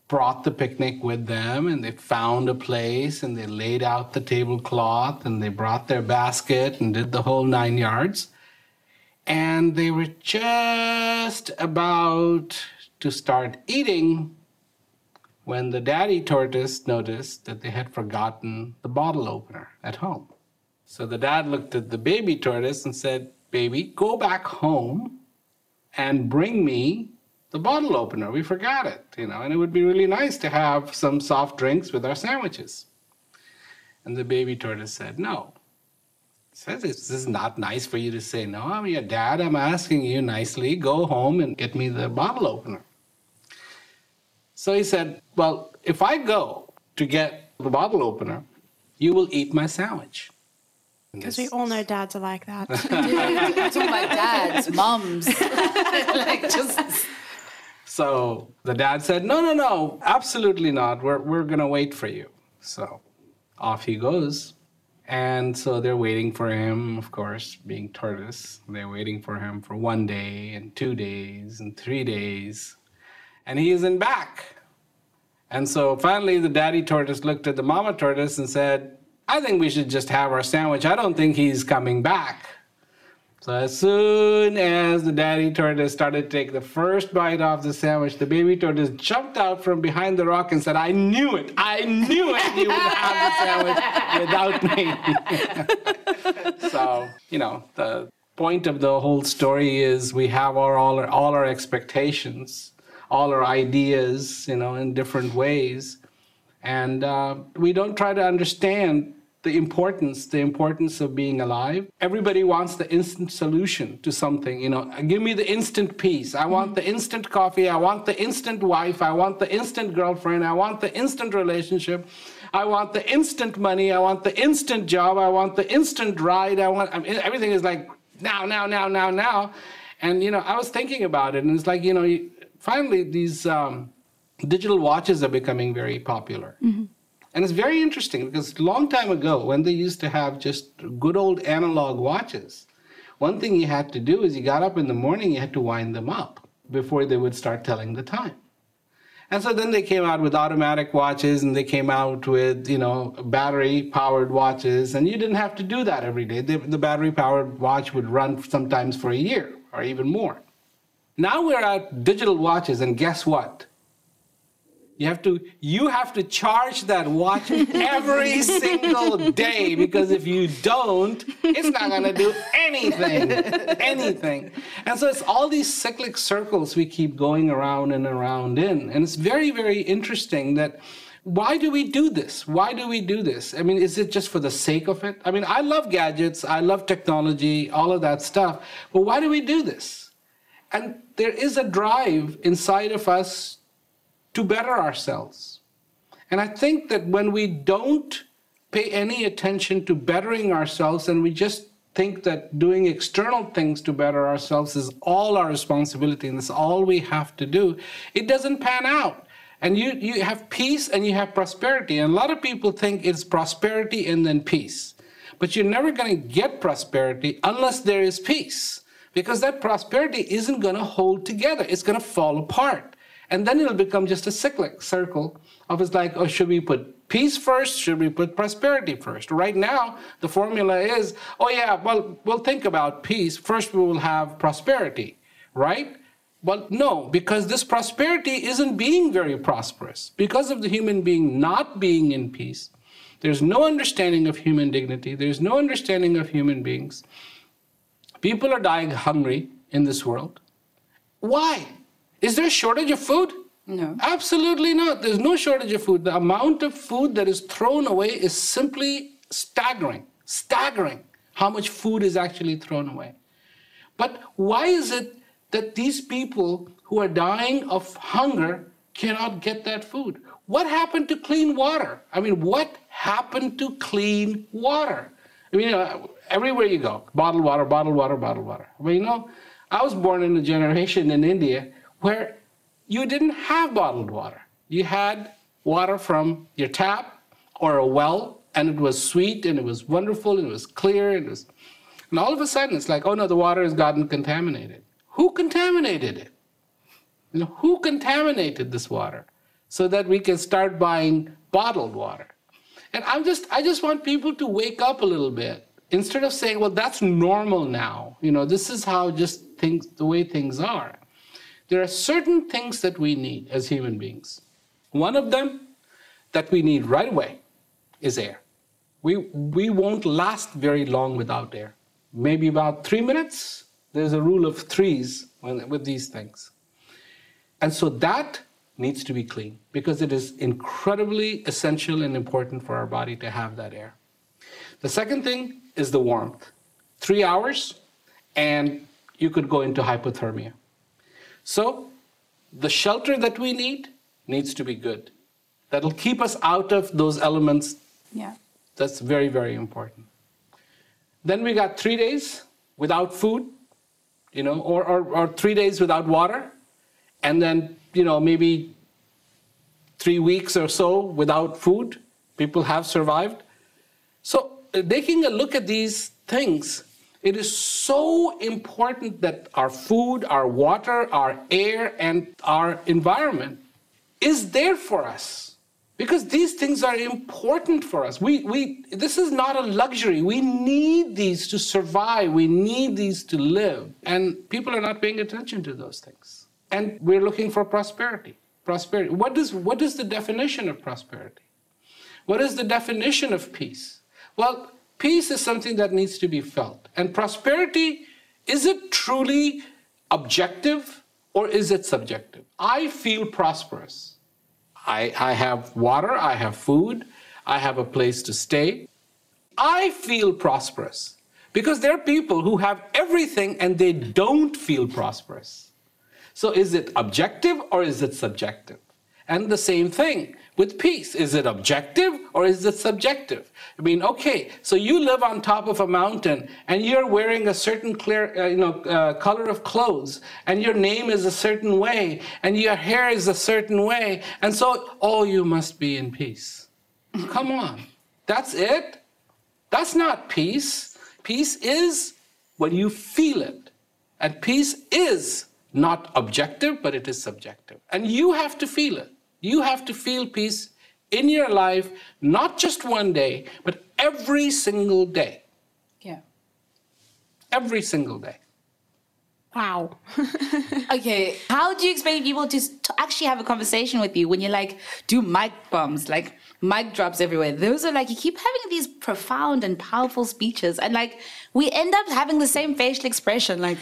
brought the picnic with them and they found a place and they laid out the tablecloth and they brought their basket and did the whole nine yards. And they were just about to start eating when the daddy tortoise noticed that they had forgotten the bottle opener at home. So the dad looked at the baby tortoise and said, Baby, go back home and bring me the bottle opener. We forgot it, you know, and it would be really nice to have some soft drinks with our sandwiches. And the baby tortoise said, No. He says, This is not nice for you to say no. I'm your dad. I'm asking you nicely, go home and get me the bottle opener. So he said, Well, if I go to get the bottle opener, you will eat my sandwich. Because we all know dads are like that. Talking about dads, mums. like just So the dad said, No, no, no, absolutely not. We're, we're going to wait for you. So off he goes. And so they're waiting for him, of course, being tortoise. They're waiting for him for one day and two days and three days. And he isn't back. And so finally, the daddy tortoise looked at the mama tortoise and said, I think we should just have our sandwich. I don't think he's coming back. So as soon as the daddy tortoise started to take the first bite off the sandwich, the baby tortoise jumped out from behind the rock and said, I knew it. I knew it. You would have the sandwich without me. so, you know, the point of the whole story is we have our, all, our, all our expectations, all our ideas, you know, in different ways. And uh, we don't try to understand the importance, the importance of being alive. Everybody wants the instant solution to something. You know, give me the instant peace. I want the instant coffee. I want the instant wife. I want the instant girlfriend. I want the instant relationship. I want the instant money. I want the instant job. I want the instant ride. I want I mean, everything is like now, now, now, now, now. And you know, I was thinking about it, and it's like you know, finally these um, digital watches are becoming very popular. Mm-hmm and it's very interesting because long time ago, when they used to have just good old analog watches, one thing you had to do is you got up in the morning, you had to wind them up before they would start telling the time. And so then they came out with automatic watches and they came out with, you know, battery powered watches. And you didn't have to do that every day. The, the battery powered watch would run sometimes for a year or even more. Now we're at digital watches, and guess what? You have to you have to charge that watch every single day because if you don't, it's not going to do anything, anything. And so it's all these cyclic circles we keep going around and around in, and it's very very interesting that. Why do we do this? Why do we do this? I mean, is it just for the sake of it? I mean, I love gadgets, I love technology, all of that stuff, but why do we do this? And there is a drive inside of us to better ourselves. And I think that when we don't pay any attention to bettering ourselves and we just think that doing external things to better ourselves is all our responsibility and it's all we have to do, it doesn't pan out. And you, you have peace and you have prosperity. And a lot of people think it's prosperity and then peace. But you're never going to get prosperity unless there is peace. Because that prosperity isn't going to hold together, it's going to fall apart. And then it'll become just a cyclic circle of it's like, oh, should we put peace first? Should we put prosperity first? Right now, the formula is, oh, yeah, well, we'll think about peace. First, we will have prosperity, right? Well, no, because this prosperity isn't being very prosperous. Because of the human being not being in peace, there's no understanding of human dignity, there's no understanding of human beings. People are dying hungry in this world. Why? Is there a shortage of food? No. Absolutely not. There's no shortage of food. The amount of food that is thrown away is simply staggering. Staggering how much food is actually thrown away. But why is it that these people who are dying of hunger cannot get that food? What happened to clean water? I mean, what happened to clean water? I mean, uh, everywhere you go, bottled water, bottled water, bottled water. I mean, you know, I was born in a generation in India where you didn't have bottled water. You had water from your tap or a well, and it was sweet and it was wonderful and it was clear and it was. And all of a sudden, it's like, oh no, the water has gotten contaminated. Who contaminated it? You know, who contaminated this water so that we can start buying bottled water? And I'm just, I just want people to wake up a little bit instead of saying, well, that's normal now. You know, this is how just things, the way things are. There are certain things that we need as human beings. One of them that we need right away is air. We, we won't last very long without air. Maybe about three minutes. There's a rule of threes with these things. And so that needs to be clean because it is incredibly essential and important for our body to have that air. The second thing is the warmth. Three hours, and you could go into hypothermia. So the shelter that we need needs to be good. That'll keep us out of those elements. Yeah. That's very, very important. Then we got three days without food, you know, or, or, or three days without water, and then, you know, maybe three weeks or so without food. People have survived. So uh, taking a look at these things it is so important that our food, our water, our air, and our environment is there for us. because these things are important for us. We, we, this is not a luxury. We need these to survive. We need these to live. And people are not paying attention to those things. And we're looking for prosperity. Prosperity. What is, what is the definition of prosperity? What is the definition of peace? Well, peace is something that needs to be felt. And prosperity, is it truly objective or is it subjective? I feel prosperous I, I have water, I have food, I have a place to stay. I feel prosperous because there are people who have everything and they don't feel prosperous. So is it objective or is it subjective? And the same thing with peace. Is it objective or is it subjective? I mean, okay, so you live on top of a mountain and you're wearing a certain clear, uh, you know, uh, color of clothes, and your name is a certain way, and your hair is a certain way, and so, oh, you must be in peace. Come on, that's it. That's not peace. Peace is when you feel it, and peace is not objective, but it is subjective, and you have to feel it. You have to feel peace in your life, not just one day, but every single day. Yeah. Every single day. Wow. okay, how do you expect people to, to actually have a conversation with you when you like do mic bombs, like mic drops everywhere? Those are like you keep having these profound and powerful speeches, and like we end up having the same facial expression, like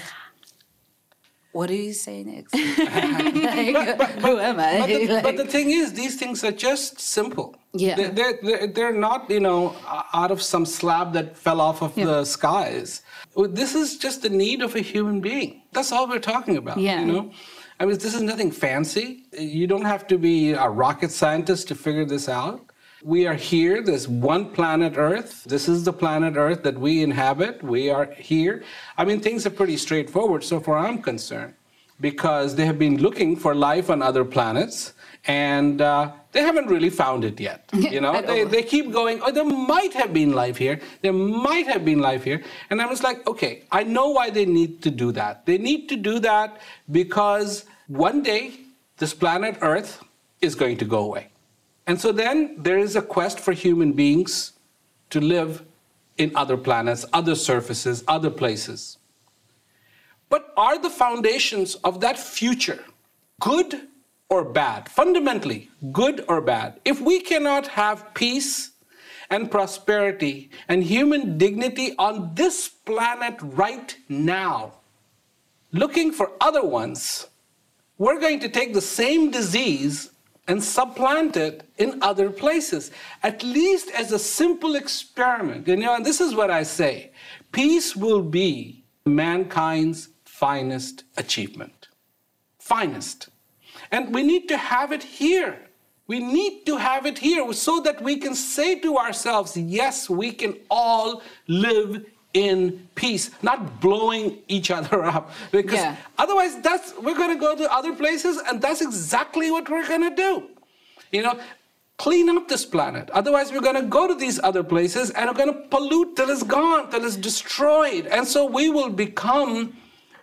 what do you say next? like, but, who am I? But the, like, but the, thing is, these things are just simple. Yeah. They're, they're, they're, they're, not, you know, out of some slab that fell off of yeah. the skies. This is just the need of a human being. That's all we're talking about. Yeah. You know? I mean, this is nothing fancy. You don't have to be a rocket scientist to figure this out. We are here. There's one planet Earth. This is the planet Earth that we inhabit. We are here. I mean, things are pretty straightforward so far I'm concerned because they have been looking for life on other planets and uh, they haven't really found it yet. You know, they, they keep going, oh, there might have been life here. There might have been life here. And I was like, okay, I know why they need to do that. They need to do that because one day this planet Earth is going to go away. And so then there is a quest for human beings to live in other planets, other surfaces, other places. But are the foundations of that future good or bad? Fundamentally, good or bad? If we cannot have peace and prosperity and human dignity on this planet right now, looking for other ones, we're going to take the same disease and supplant it in other places, at least as a simple experiment. You know, and this is what I say peace will be mankind's finest achievement. Finest. And we need to have it here. We need to have it here so that we can say to ourselves, yes, we can all live in peace, not blowing each other up. Because yeah. otherwise, that's we're going to go to other places, and that's exactly what we're going to do. You know, clean up this planet. Otherwise, we're going to go to these other places and we're going to pollute till it's gone, till it's destroyed. And so we will become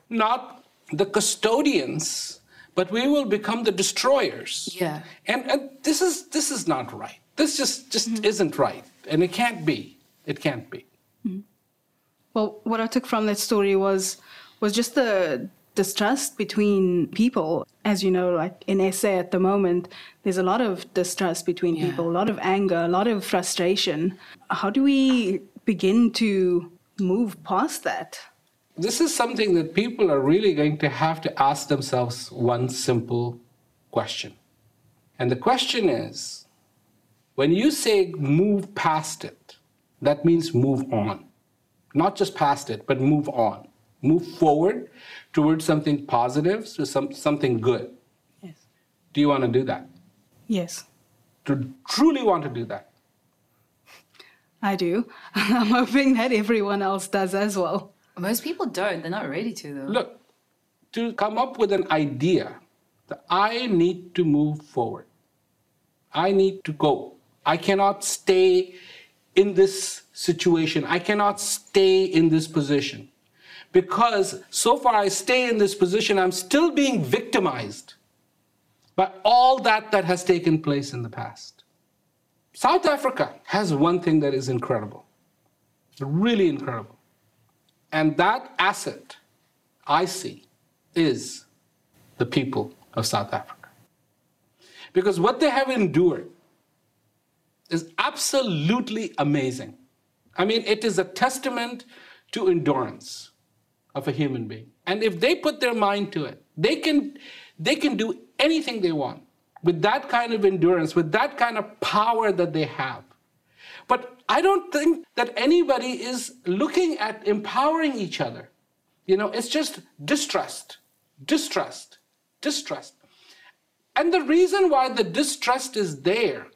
not the custodians, but we will become the destroyers. Yeah. And, and this is this is not right. This just just mm-hmm. isn't right, and it can't be. It can't be. Well, what I took from that story was was just the distrust between people. As you know, like in SA at the moment, there's a lot of distrust between yeah. people, a lot of anger, a lot of frustration. How do we begin to move past that? This is something that people are really going to have to ask themselves one simple question. And the question is when you say move past it, that means move on not just past it, but move on, move forward towards something positive, to some, something good. Yes. Do you want to do that? Yes. To truly want to do that? I do. I'm hoping that everyone else does as well. Most people don't. They're not ready to, though. Look, to come up with an idea that I need to move forward, I need to go. I cannot stay in this situation. I cannot stay in this position. Because so far I stay in this position, I'm still being victimized by all that that has taken place in the past. South Africa has one thing that is incredible, really incredible. And that asset I see is the people of South Africa. Because what they have endured is absolutely amazing. I mean, it is a testament to endurance of a human being. And if they put their mind to it, they can, they can do anything they want with that kind of endurance, with that kind of power that they have. But I don't think that anybody is looking at empowering each other. You know, it's just distrust, distrust, distrust. And the reason why the distrust is there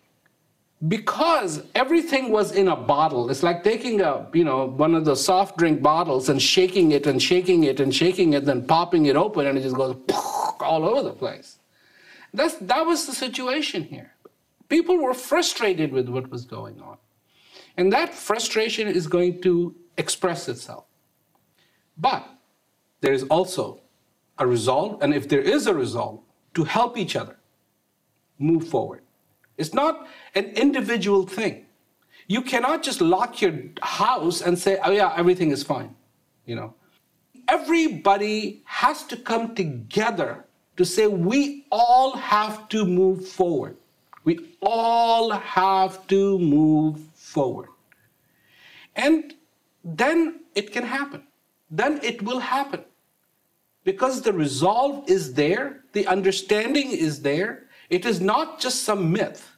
because everything was in a bottle. It's like taking a you know one of the soft drink bottles and shaking it and shaking it and shaking it then popping it open and it just goes all over the place. That's that was the situation here. People were frustrated with what was going on. And that frustration is going to express itself. But there is also a resolve and if there is a resolve to help each other move forward it's not an individual thing. You cannot just lock your house and say, oh, yeah, everything is fine. You know, everybody has to come together to say, we all have to move forward. We all have to move forward. And then it can happen. Then it will happen. Because the resolve is there, the understanding is there, it is not just some myth.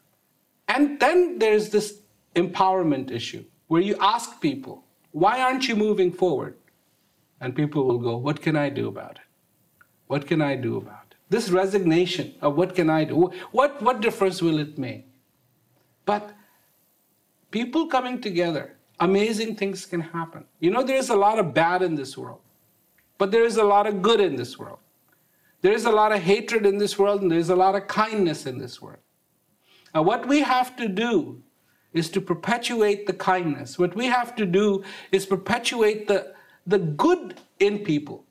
And then there's this empowerment issue where you ask people, why aren't you moving forward? And people will go, what can I do about it? What can I do about it? This resignation of what can I do? What, what difference will it make? But people coming together, amazing things can happen. You know, there is a lot of bad in this world, but there is a lot of good in this world. There is a lot of hatred in this world, and there's a lot of kindness in this world. Now, what we have to do is to perpetuate the kindness. What we have to do is perpetuate the, the good in people.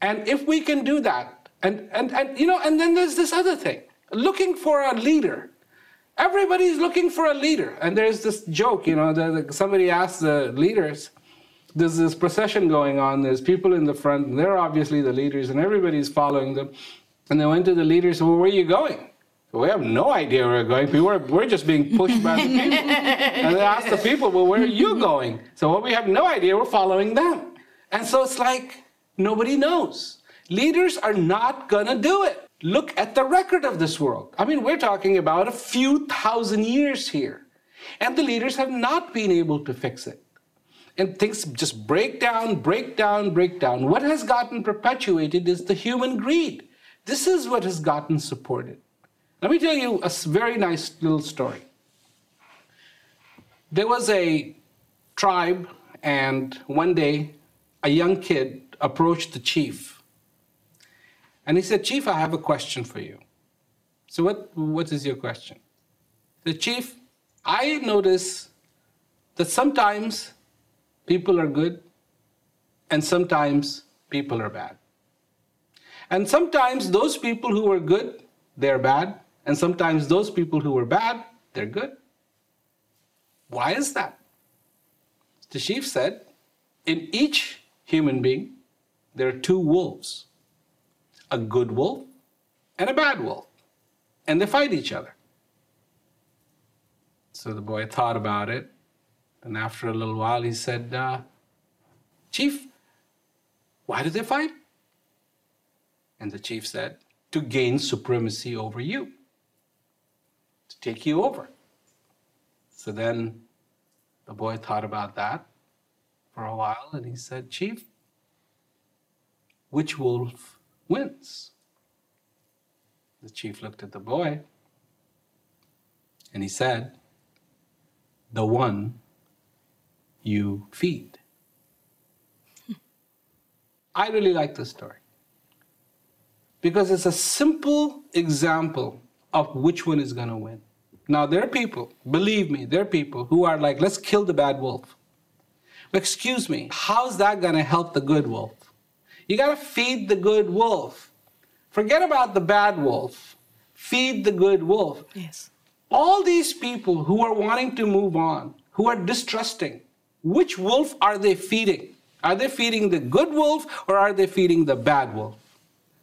And if we can do that, and, and, and you know, and then there's this other thing looking for a leader. Everybody's looking for a leader. And there's this joke, you know, that somebody asked the leaders, there's this procession going on. There's people in the front, and they're obviously the leaders, and everybody's following them. And they went to the leaders, well, where are you going? We have no idea where we're going. We're, we're just being pushed by the people. and they asked the people, well, where are you going? So well, we have no idea. We're following them. And so it's like nobody knows. Leaders are not going to do it. Look at the record of this world. I mean, we're talking about a few thousand years here. And the leaders have not been able to fix it. And things just break down, break down, break down. What has gotten perpetuated is the human greed. This is what has gotten supported. Let me tell you a very nice little story. There was a tribe, and one day a young kid approached the chief. And he said, Chief, I have a question for you. So, what, what is your question? The chief, I notice that sometimes people are good and sometimes people are bad. And sometimes those people who are good, they're bad. And sometimes those people who are bad, they're good. Why is that? The chief said, in each human being, there are two wolves a good wolf and a bad wolf. And they fight each other. So the boy thought about it. And after a little while, he said, uh, Chief, why do they fight? And the chief said, To gain supremacy over you to take you over. So then the boy thought about that for a while and he said, Chief, which wolf wins? The chief looked at the boy and he said, The one you feed. I really like this story because it's a simple example of which one is going to win. Now, there are people, believe me, there are people who are like, let's kill the bad wolf. Excuse me, how's that going to help the good wolf? You got to feed the good wolf. Forget about the bad wolf. Feed the good wolf. Yes. all these people who are wanting to move on, who are distrusting, which wolf are they feeding? Are they feeding the good wolf or are they feeding the bad wolf?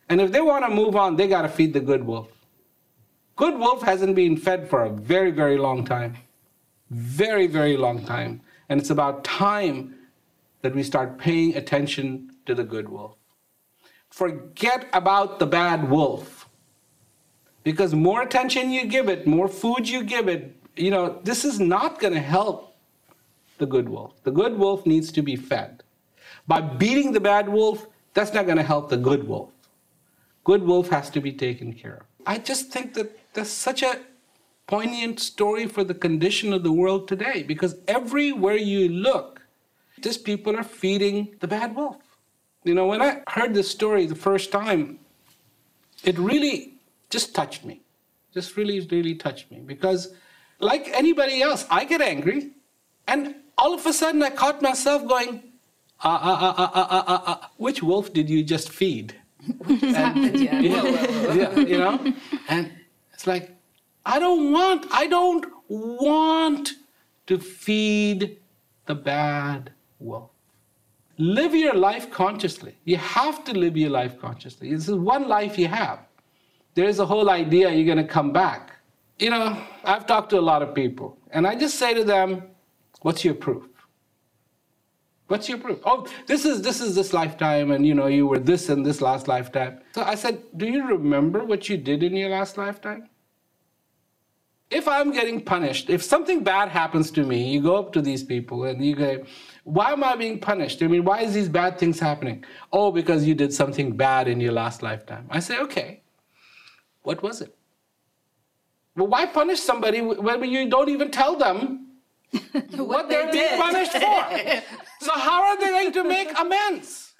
And if they want to move on, they got to feed the good wolf. Good wolf hasn't been fed for a very, very long time. Very, very long time. And it's about time that we start paying attention to the good wolf. Forget about the bad wolf. Because more attention you give it, more food you give it, you know, this is not going to help the good wolf. The good wolf needs to be fed. By beating the bad wolf, that's not going to help the good wolf. Good wolf has to be taken care of. I just think that that's such a poignant story for the condition of the world today because everywhere you look, these people are feeding the bad wolf. You know, when I heard this story the first time, it really just touched me. Just really, really touched me because, like anybody else, I get angry. And all of a sudden, I caught myself going, uh, uh, uh, uh, uh, uh, uh, which wolf did you just feed? Happened, yeah. yeah, yeah, you know? And it's like, I don't want, I don't want to feed the bad wolf. Live your life consciously. You have to live your life consciously. This is one life you have. There is a whole idea you're going to come back. You know, I've talked to a lot of people, and I just say to them, What's your proof? What's your proof? Oh, this is this is this lifetime, and you know you were this in this last lifetime. So I said, Do you remember what you did in your last lifetime? If I'm getting punished, if something bad happens to me, you go up to these people and you go, Why am I being punished? I mean, why is these bad things happening? Oh, because you did something bad in your last lifetime. I say, okay, what was it? Well, why punish somebody when you don't even tell them what, they're being punished for? so how are they going to make amends?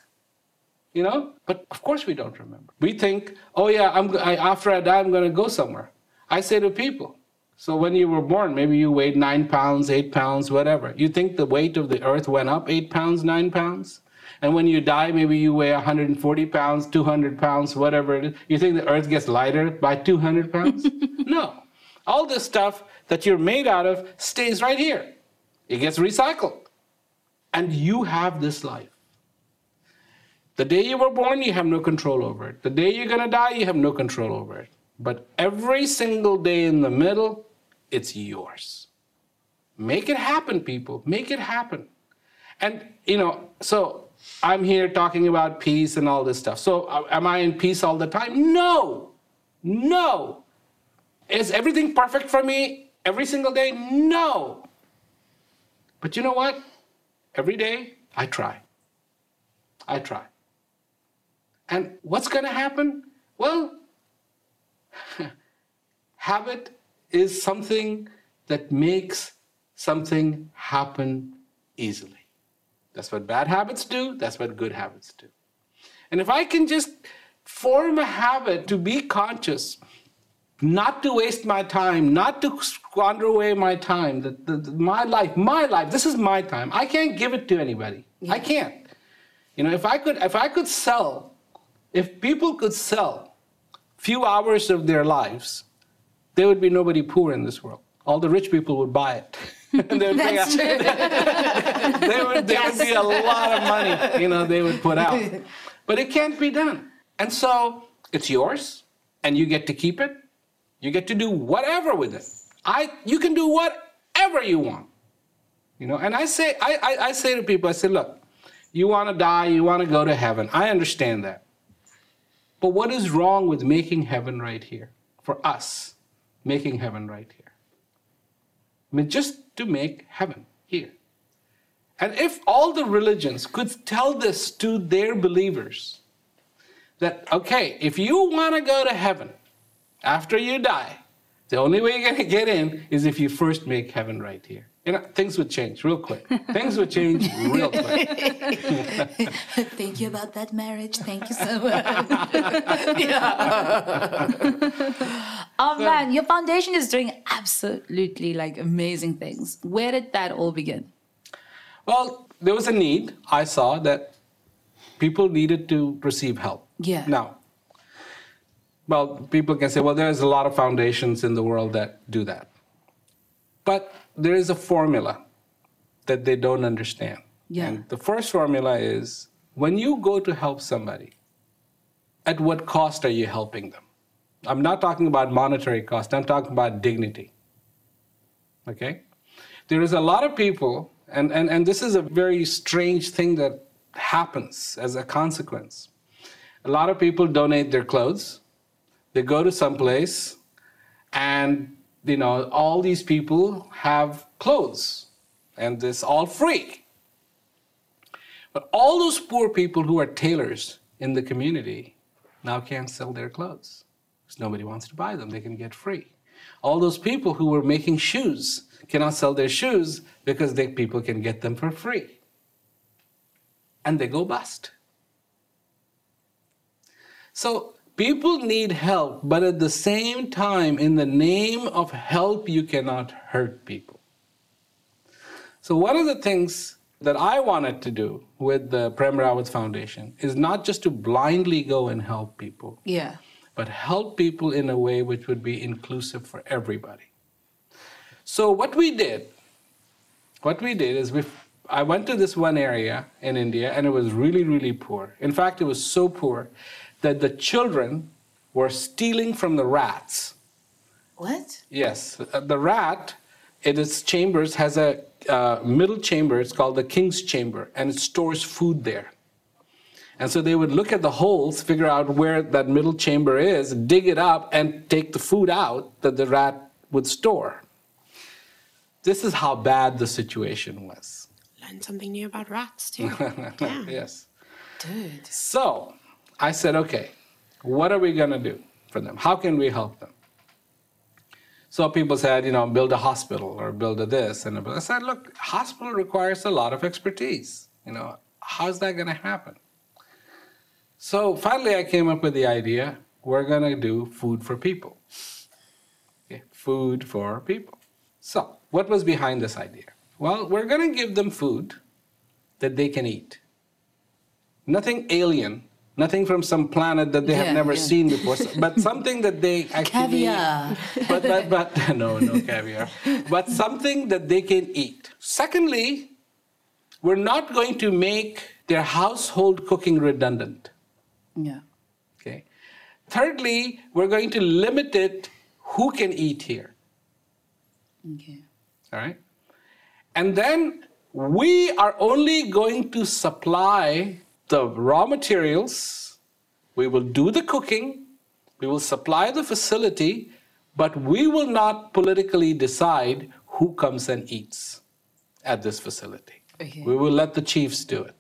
You know? But of course we don't remember. We think, oh yeah, I'm, I, after I die, I'm going to go somewhere. I say to people, so when you were born, maybe you weighed nine pounds, eight pounds, whatever. You think the weight of the earth went up eight pounds, nine pounds? And when you die, maybe you weigh 140 pounds, 200 pounds, whatever it is. You think the earth gets lighter by 200 pounds? no. All this stuff that you're made out of stays right here. It gets recycled. And you have this life. The day you were born, you have no control over it. The day you're going to die, you have no control over it. But every single day in the middle, it's yours. Make it happen, people. Make it happen. And, you know, so I'm here talking about peace and all this stuff. So, uh, am I in peace all the time? No. No. Is everything perfect for me every single day? No. But you know what? Every day, I try. I try. And what's going to happen? Well, habit is something that makes something happen easily. That's what bad habits do, that's what good habits do. And if I can just form a habit to be conscious, not to waste my time, not to squander away my time, the, the, the, my life, my life, this is my time. I can't give it to anybody. Yeah. I can't. You know, if I could if I could sell, if people could sell few hours of their lives, there would be nobody poor in this world. All the rich people would buy it. and they would, That's would, there yes. would be a lot of money, you know, they would put out. But it can't be done. And so it's yours, and you get to keep it. You get to do whatever with it. I, you can do whatever you want. You know, and I say, I, I, I say to people, I say, look, you want to die, you want to go to heaven. I understand that. But what is wrong with making heaven right here? For us, making heaven right here. I mean, just to make heaven here. And if all the religions could tell this to their believers, that, okay, if you want to go to heaven after you die, the only way you're going to get in is if you first make heaven right here. You know, things would change real quick. things would change real quick. Thank you about that marriage. Thank you so much. oh man, your foundation is doing absolutely like amazing things. Where did that all begin? Well, there was a need. I saw that people needed to receive help. Yeah. Now, well, people can say, well, there's a lot of foundations in the world that do that. But there is a formula that they don't understand. Yeah. And the first formula is when you go to help somebody, at what cost are you helping them? I'm not talking about monetary cost, I'm talking about dignity. Okay? There is a lot of people, and, and, and this is a very strange thing that happens as a consequence. A lot of people donate their clothes, they go to some place, and you know, all these people have clothes, and it's all free. But all those poor people who are tailors in the community now can't sell their clothes because nobody wants to buy them. They can get free. All those people who were making shoes cannot sell their shoes because they, people can get them for free. And they go bust. So people need help, but at the same time, in the name of help, you cannot hurt people. So, one of the things that I wanted to do with the Prem Rawat Foundation is not just to blindly go and help people, Yeah. but help people in a way which would be inclusive for everybody. So what we did, what we did is we, I went to this one area in India and it was really, really poor. In fact, it was so poor that the children were stealing from the rats. What? Yes, uh, the rat in its chambers has a uh, middle chamber. It's called the king's chamber, and it stores food there. And so they would look at the holes, figure out where that middle chamber is, dig it up, and take the food out that the rat would store. This is how bad the situation was. Learn something new about rats too. Yeah. yes. Dude. So I said, okay, what are we going to do for them? How can we help them? So people said, you know, build a hospital or build a this. And I said, look, hospital requires a lot of expertise. You know, how's that going to happen? So finally, I came up with the idea we're going to do food for people. Okay, food for people. So, what was behind this idea? Well, we're going to give them food that they can eat. Nothing alien, nothing from some planet that they Yeah, have never yeah. seen before, but something that they actually Caviar. but, but, but no, no caviar. But something that they can eat. Secondly, we're not going to make their household cooking redundant. Yeah. Okay. Thirdly, we're going to limit it who can eat here. Okay. All right. And then we are only going to supply the raw materials. We will do the cooking. We will supply the facility, but we will not politically decide who comes and eats at this facility. Okay. We will let the chiefs do it.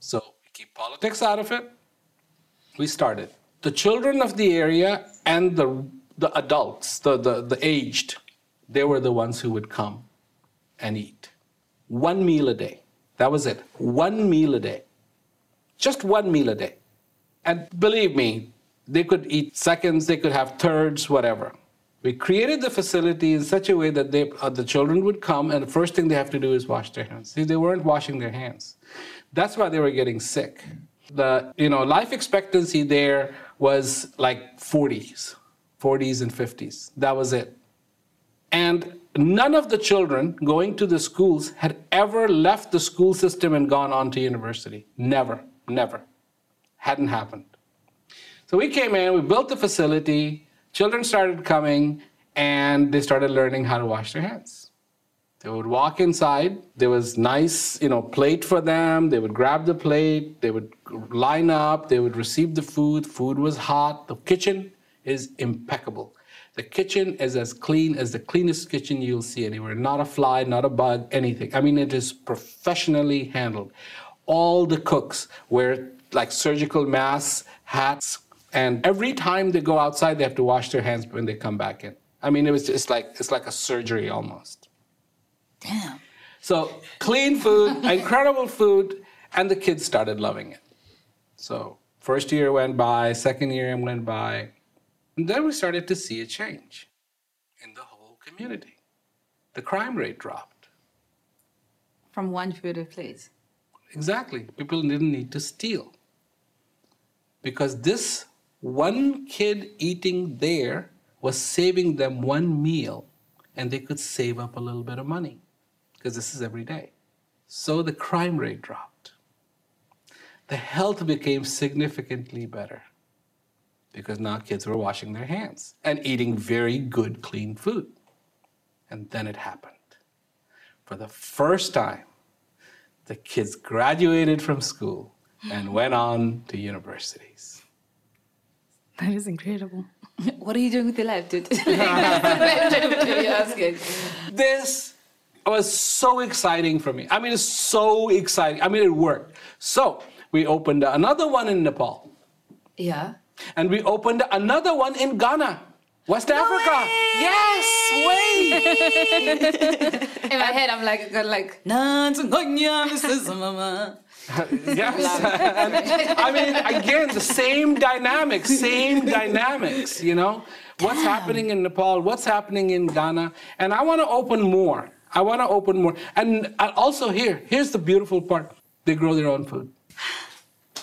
So we keep politics out of it. We started. The children of the area and the, the adults, the, the, the aged, they were the ones who would come and eat. One meal a day. That was it. One meal a day. Just one meal a day. And believe me, they could eat seconds, they could have thirds, whatever. We created the facility in such a way that they, uh, the children would come, and the first thing they have to do is wash their hands. See, they weren't washing their hands. That's why they were getting sick. The you know life expectancy there was like 40s, 40s and 50s. That was it. And none of the children going to the schools had ever left the school system and gone on to university. Never, never. Hadn't happened. So we came in, we built the facility, children started coming, and they started learning how to wash their hands. They would walk inside, there was nice, you know, plate for them, they would grab the plate, they would line up, they would receive the food, food was hot, the kitchen is impeccable. The kitchen is as clean as the cleanest kitchen you'll see anywhere. Not a fly, not a bug, anything. I mean, it is professionally handled. All the cooks wear like surgical masks, hats, and every time they go outside, they have to wash their hands when they come back in. I mean, it was just like it's like a surgery almost. Damn. So clean food, incredible food, and the kids started loving it. So first year went by, second year went by, and then we started to see a change in the whole community. The crime rate dropped. From one food of plate. Exactly. People didn't need to steal. Because this one kid eating there was saving them one meal and they could save up a little bit of money because this is every day. So the crime rate dropped. The health became significantly better because now kids were washing their hands and eating very good, clean food. And then it happened. For the first time, the kids graduated from school and went on to universities. That is incredible. What are you doing with your life, dude? This was so exciting for me. I mean, it's so exciting. I mean, it worked. So we opened another one in Nepal, Yeah. and we opened another one in Ghana, West Africa. Yes, wait. In my head, I'm like, got like, "Nanzungonya, Mrs. Mama." yes. I mean, again, the same dynamics, same dynamics, you know? What's happening in Nepal, what's happening in Ghana, and I want to open more. I want to open more. And uh, also here, here's the beautiful part. They grow their own food.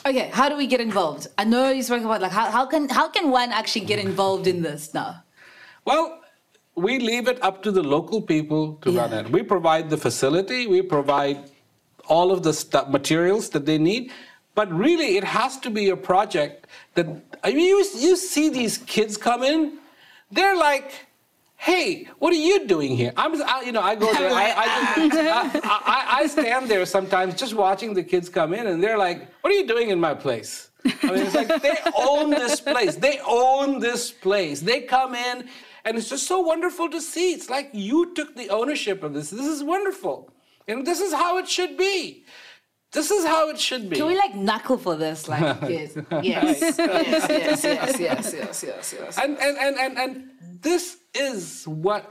Okay, how do we get involved? I know you spoke about like how, how can how can one actually get involved in this now? Well, we leave it up to the local people to run it. We provide the facility, we provide all of the stu- materials that they need, but really it has to be a project that I mean you, you see these kids come in, they're like Hey, what are you doing here? I'm, I, you know, I go there. I, I, I, I, I stand there sometimes just watching the kids come in, and they're like, "What are you doing in my place?" I mean, it's like they own this place. They own this place. They come in, and it's just so wonderful to see. It's like you took the ownership of this. This is wonderful. And this is how it should be. This is how it should be. Can we like knuckle for this? Like, yes, yes, yes, yes, yes, yes, yes, yes, yes. and, and, and, and, and this is what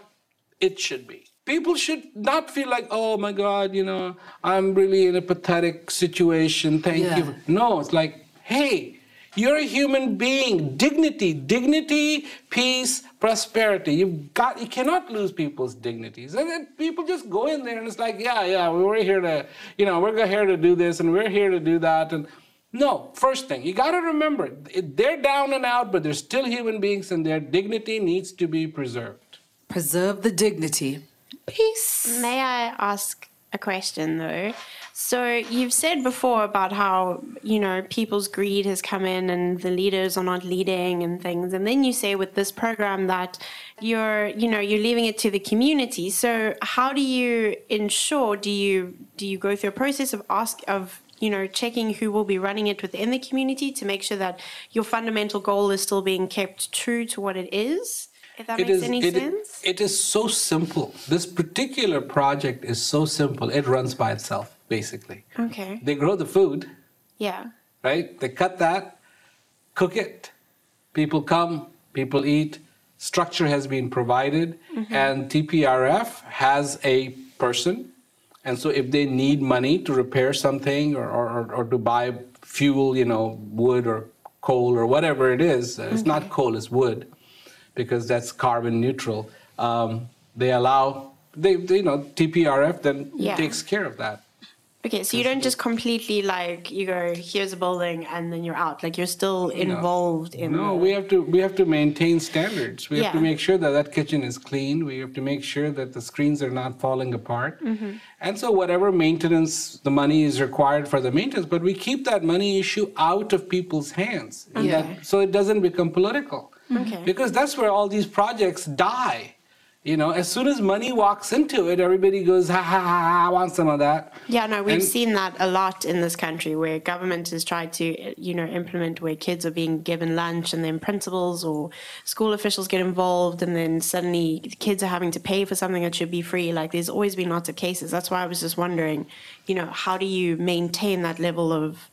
it should be. People should not feel like, oh my God, you know, I'm really in a pathetic situation. Thank Yeah. you. No, it's like, hey, you're a human being. Dignity, dignity, peace, prosperity. You've got, you cannot lose people's dignities. And then people just go in there and it's like, yeah, yeah, we're here to, you know, we're here to do this and we're here to do that. And no, first thing, you got to remember, they're down and out, but they're still human beings and their dignity needs to be preserved. Preserve the dignity. Peace. May I ask a question though? So you've said before about how, you know, people's greed has come in and the leaders are not leading and things. And then you say with this program that you're, you know, you're leaving it to the community. So how do you ensure do you do you go through a process of ask of you know, checking who will be running it within the community to make sure that your fundamental goal is still being kept true to what it is. If that It makes is, any it, sense. it is so simple. This particular project is so simple. It runs by itself, basically. okay. They grow the food, Yeah. right? They cut that, cook it. People come, people eat. Structure has been provided, and TPRF has a person. And so, if they need money to repair something or, or, or to buy fuel, you know, wood or coal or whatever it is, uh, it's not coal, it's wood, because that's carbon neutral. Um, they allow, they, they, you know, TPRF then Yeah. takes care of that. Okay, so you don't just completely like you go here's a building and then you're out. Like you're still involved in. No, the- we have to we have to maintain standards. We have to make sure that that kitchen is clean. We have to make sure that the screens are not falling apart. Mm-hmm. And so whatever maintenance the money is required for the maintenance, but we keep that money issue out of people's hands. And Yeah. that- so it doesn't become political. Okay. Because that's where all these projects die. You know, as soon as money walks into it, everybody goes, ha ha ha, ha I want some of that. Yeah, no, we've And- seen that a lot in this country where government has tried to, you know, implement where kids are being given lunch and then principals or school officials get involved and then suddenly the kids are having to pay for something that should be free. Like there's always been lots of cases. That's why I was just wondering, you know, how do you maintain that level of,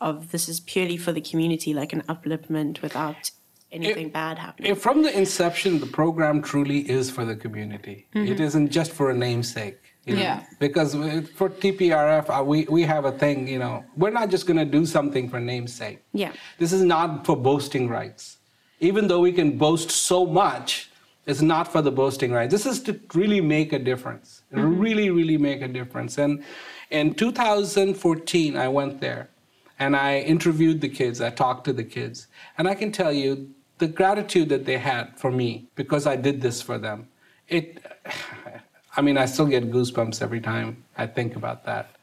of this is purely for the community, like an upliftment without anything bad happening? From the inception, the program truly is for the community. It isn't just for a namesake. you know. Yeah. Because for TPRF, uh, we, we have a thing, you know, we're not just going to do something for namesake. Yeah. This is not for boasting rights. Even though we can boast so much, it's not for the boasting rights. This is to really make a difference. Really, really make a difference. And in 2014, I went there and I interviewed the kids. I talked to the kids. And I can tell you the gratitude that they had for me because I did this for them it, I mean, I still get goosebumps every time I think about that,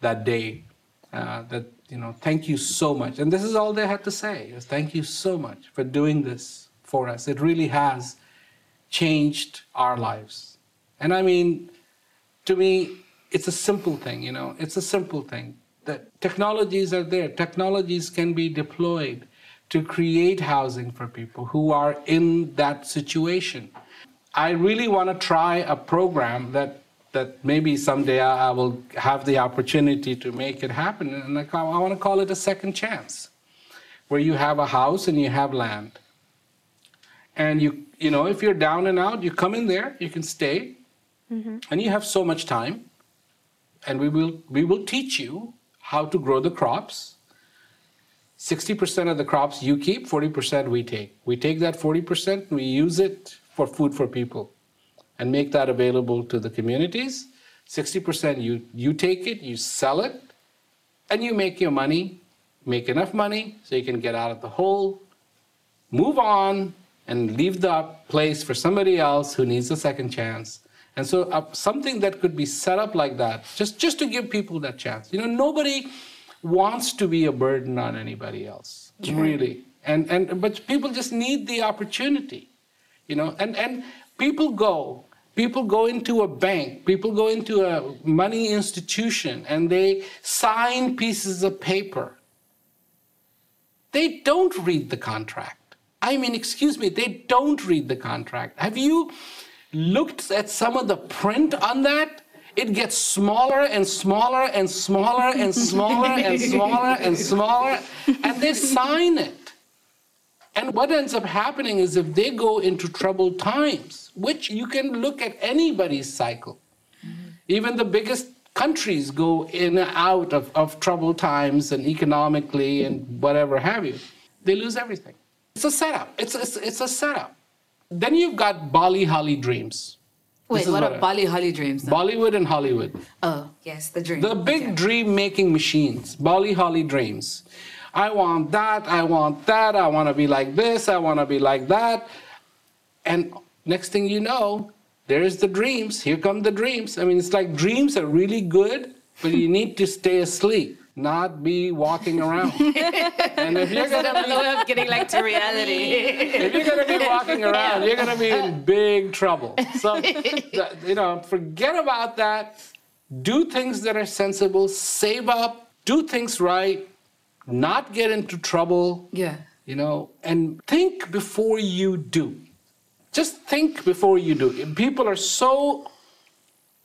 that day. Uh, that you know, thank you so much. And this is all they had to say: is thank you so much for doing this for us. It really has changed our lives. And I mean, to me, it's a simple thing. You know, it's a simple thing. That technologies are there. Technologies can be deployed to create housing for people who are in that situation. I really want to try a program that that maybe someday I will have the opportunity to make it happen. And I, call, I want to call it a second chance, where you have a house and you have land. And you, you know, if you're down and out, you come in there, you can stay, mm-hmm. and you have so much time. And we will, we will teach you how to grow the crops. 60% of the crops you keep, 40% we take. We take that 40%, we use it for food for people and make that available to the communities. 60% you, you take it, you sell it, and you make your money, make enough money so you can get out of the hole, move on, and leave the place for somebody else who needs a second chance. And so uh, something that could be set up like that, just, just to give people that chance. You know, nobody wants to be a burden on anybody else, really. And, and, but people just need the opportunity, you know, and, and people go People go into a bank, people go into a money institution, and they sign pieces of paper. They don't read the contract. I mean, excuse me, they don't read the contract. Have you looked at some of the print on that? It gets smaller and smaller and smaller and smaller and smaller and smaller, and they sign it. And what ends up happening is if they go into troubled times, which you can look at anybody's cycle, mm-hmm. even the biggest countries go in and out of, of troubled times and economically and whatever have you, they lose everything. It's a setup. It's a, it's a setup. Then you've got Bali Holly dreams. Wait, what, are Bali Holly dreams? Then? Bollywood and Hollywood. Oh, yes, the dream. The big okay. dream making machines, Bali Holly dreams. I want that, I want that, I want to be like this, I want to be like that. And next thing you know, there's the dreams. Here come the dreams. I mean, it's like dreams are really good, but you need to stay asleep, not be walking around. and if you're gonna be, of getting like to reality. if you're gonna be walking around, you're gonna be in big trouble. So, you know, forget about that. Do things that are sensible. Save up. Do things right not get into trouble. Yeah. You know, and think before you do. Just think before you do. People are so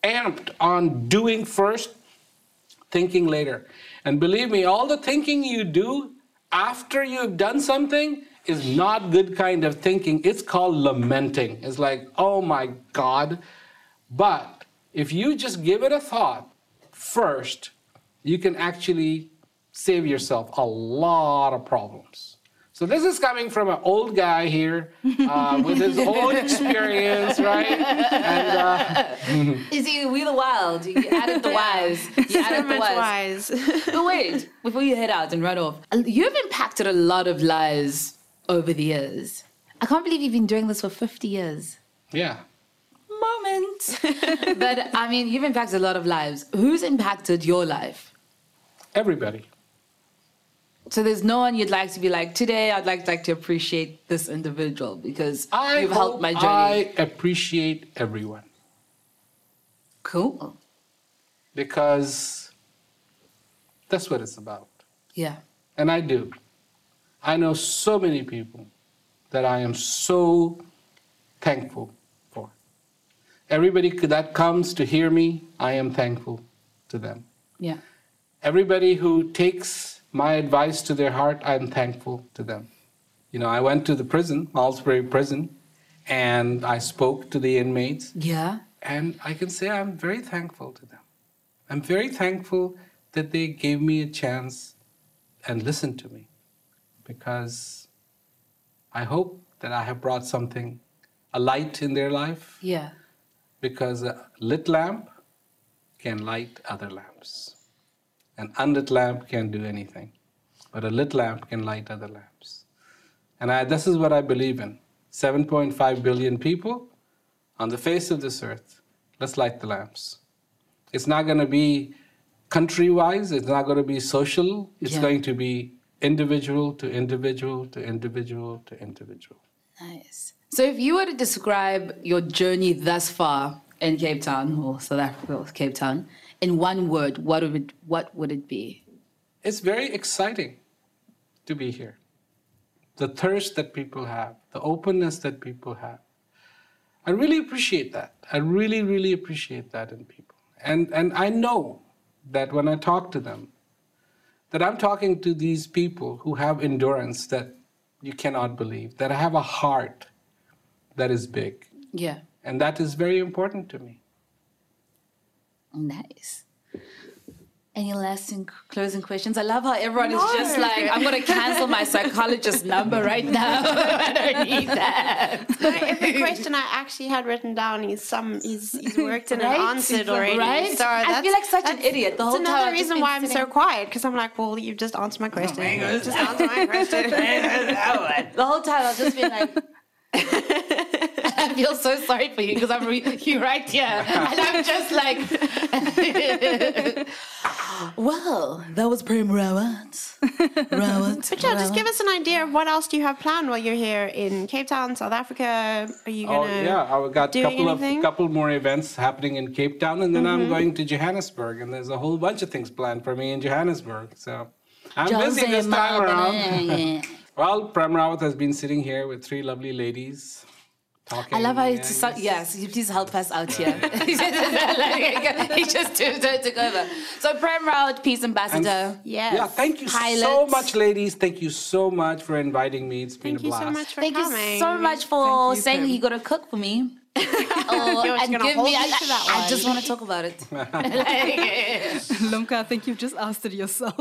amped on doing first, thinking later. And believe me, all the thinking you do after you've done something is not good kind of thinking. It's called lamenting. It's like, oh my God. But if you just give it a thought first, you can actually save yourself a lot of problems. So this is coming from an old guy here uh, with his own experience, right? And, uh, is he we the wild? You added the wise. You added the wise. wise. but wait, before you head out and run off, you've impacted a lot of lives over the years. I can't believe you've been doing this for 50 years. Yeah. Moment. but I mean, you've impacted a lot of lives. Who's impacted your life? Everybody. So there's no one you'd like to be like, today I'd like, like to appreciate this individual because I you've helped my journey. I appreciate everyone. Cool. Because that's what it's about. Yeah. And I do. I know so many people that I am so thankful for. Everybody that comes to hear me, I am thankful to them. Yeah. Everybody who takes my advice to their heart, I'm thankful to them. You know, I went to the prison, Malmesbury prison, and I spoke to the inmates. Yeah. And I can say I'm very thankful to them. I'm very thankful that they gave me a chance and listened to me because I hope that I have brought something, a light in their life. Yeah. Because a lit lamp can light other lamps. An unlit lamp can't do anything, but a lit lamp can light other lamps. And I, this is what I believe in 7.5 billion people. on the face of this earth, let's light the lamps. It's not going to be country wise, it's not going to be social, it's Yeah. going to be individual to individual to individual to individual. Nice. So, if you were to describe your journey thus far in Cape Town or South Africa or Cape Town in one word, what would it, what would it be? It's very exciting to be here. The thirst that people have, the openness that people have. I really appreciate that. I really, really appreciate that in people. And, and I know that when I talk to them, that I'm talking to these people who have endurance that you cannot believe, that I have a heart that is big. Yeah. And that is very important to me. Nice. Any lasting closing questions? I love how everyone is just like, I'm going to cancel my psychologist number right now. I don't need that. Every question I actually had written down, he's some he's, he's worked and Right? answered already. Right? So I feel like such an idiot the whole time. that's time another I've just reason why I'm so quiet because I'm like, well, you've just answered my question. You've just answered my question. The whole time I've just been like, I feel so sorry for you because I'm re- you right here, and I'm just like, well, that was Prem Rawat. Rawat. But yeah, just give us an idea of what else do you have planned while you're here in Cape Town, South Africa? Are you Oh gonna? yeah, I've got a couple anything? of couple more events happening in Cape Town, and then I'm Mm-hmm. going to Johannesburg, and there's a whole bunch of things planned for me in Johannesburg. So I'm busy this time around. well, Prem Rawat has been sitting here with three lovely ladies. Talking I love how it's so, yes. You please help us out here. he just took, took over. So Prem Rawat, peace ambassador. Yes. Yeah, thank you so much, ladies. Thank you so much for inviting me. It's been Thank a you blast. so much for Thank coming. you so much for you, saying Prem. you got to cook for me. Oh, You're and gonna give hold me. me I, I just want to talk about it. Lumka, I think you've just asked it yourself.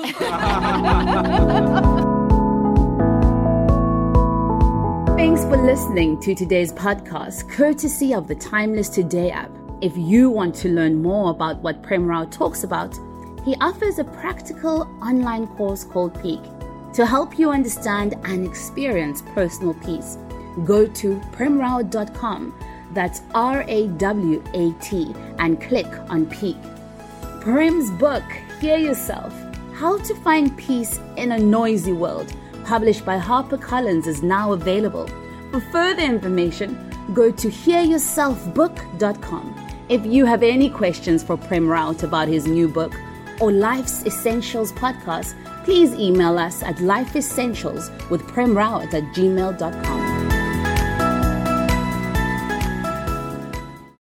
Thanks for listening to today's podcast, courtesy of the Timeless Today app. If you want to learn more about what Prem Rawat talks about, he offers a practical online course called Peak to help you understand and experience personal peace. Go to premrawat.com, that's R A W A T, and click on Peak. Prem's book, Hear Yourself How to Find Peace in a Noisy World, published by HarperCollins, is now available. For further information, go to hearyourselfbook.com. If you have any questions for Prem Rawat about his new book or Life's Essentials podcast, please email us at lifeessentials with premrawat at gmail.com.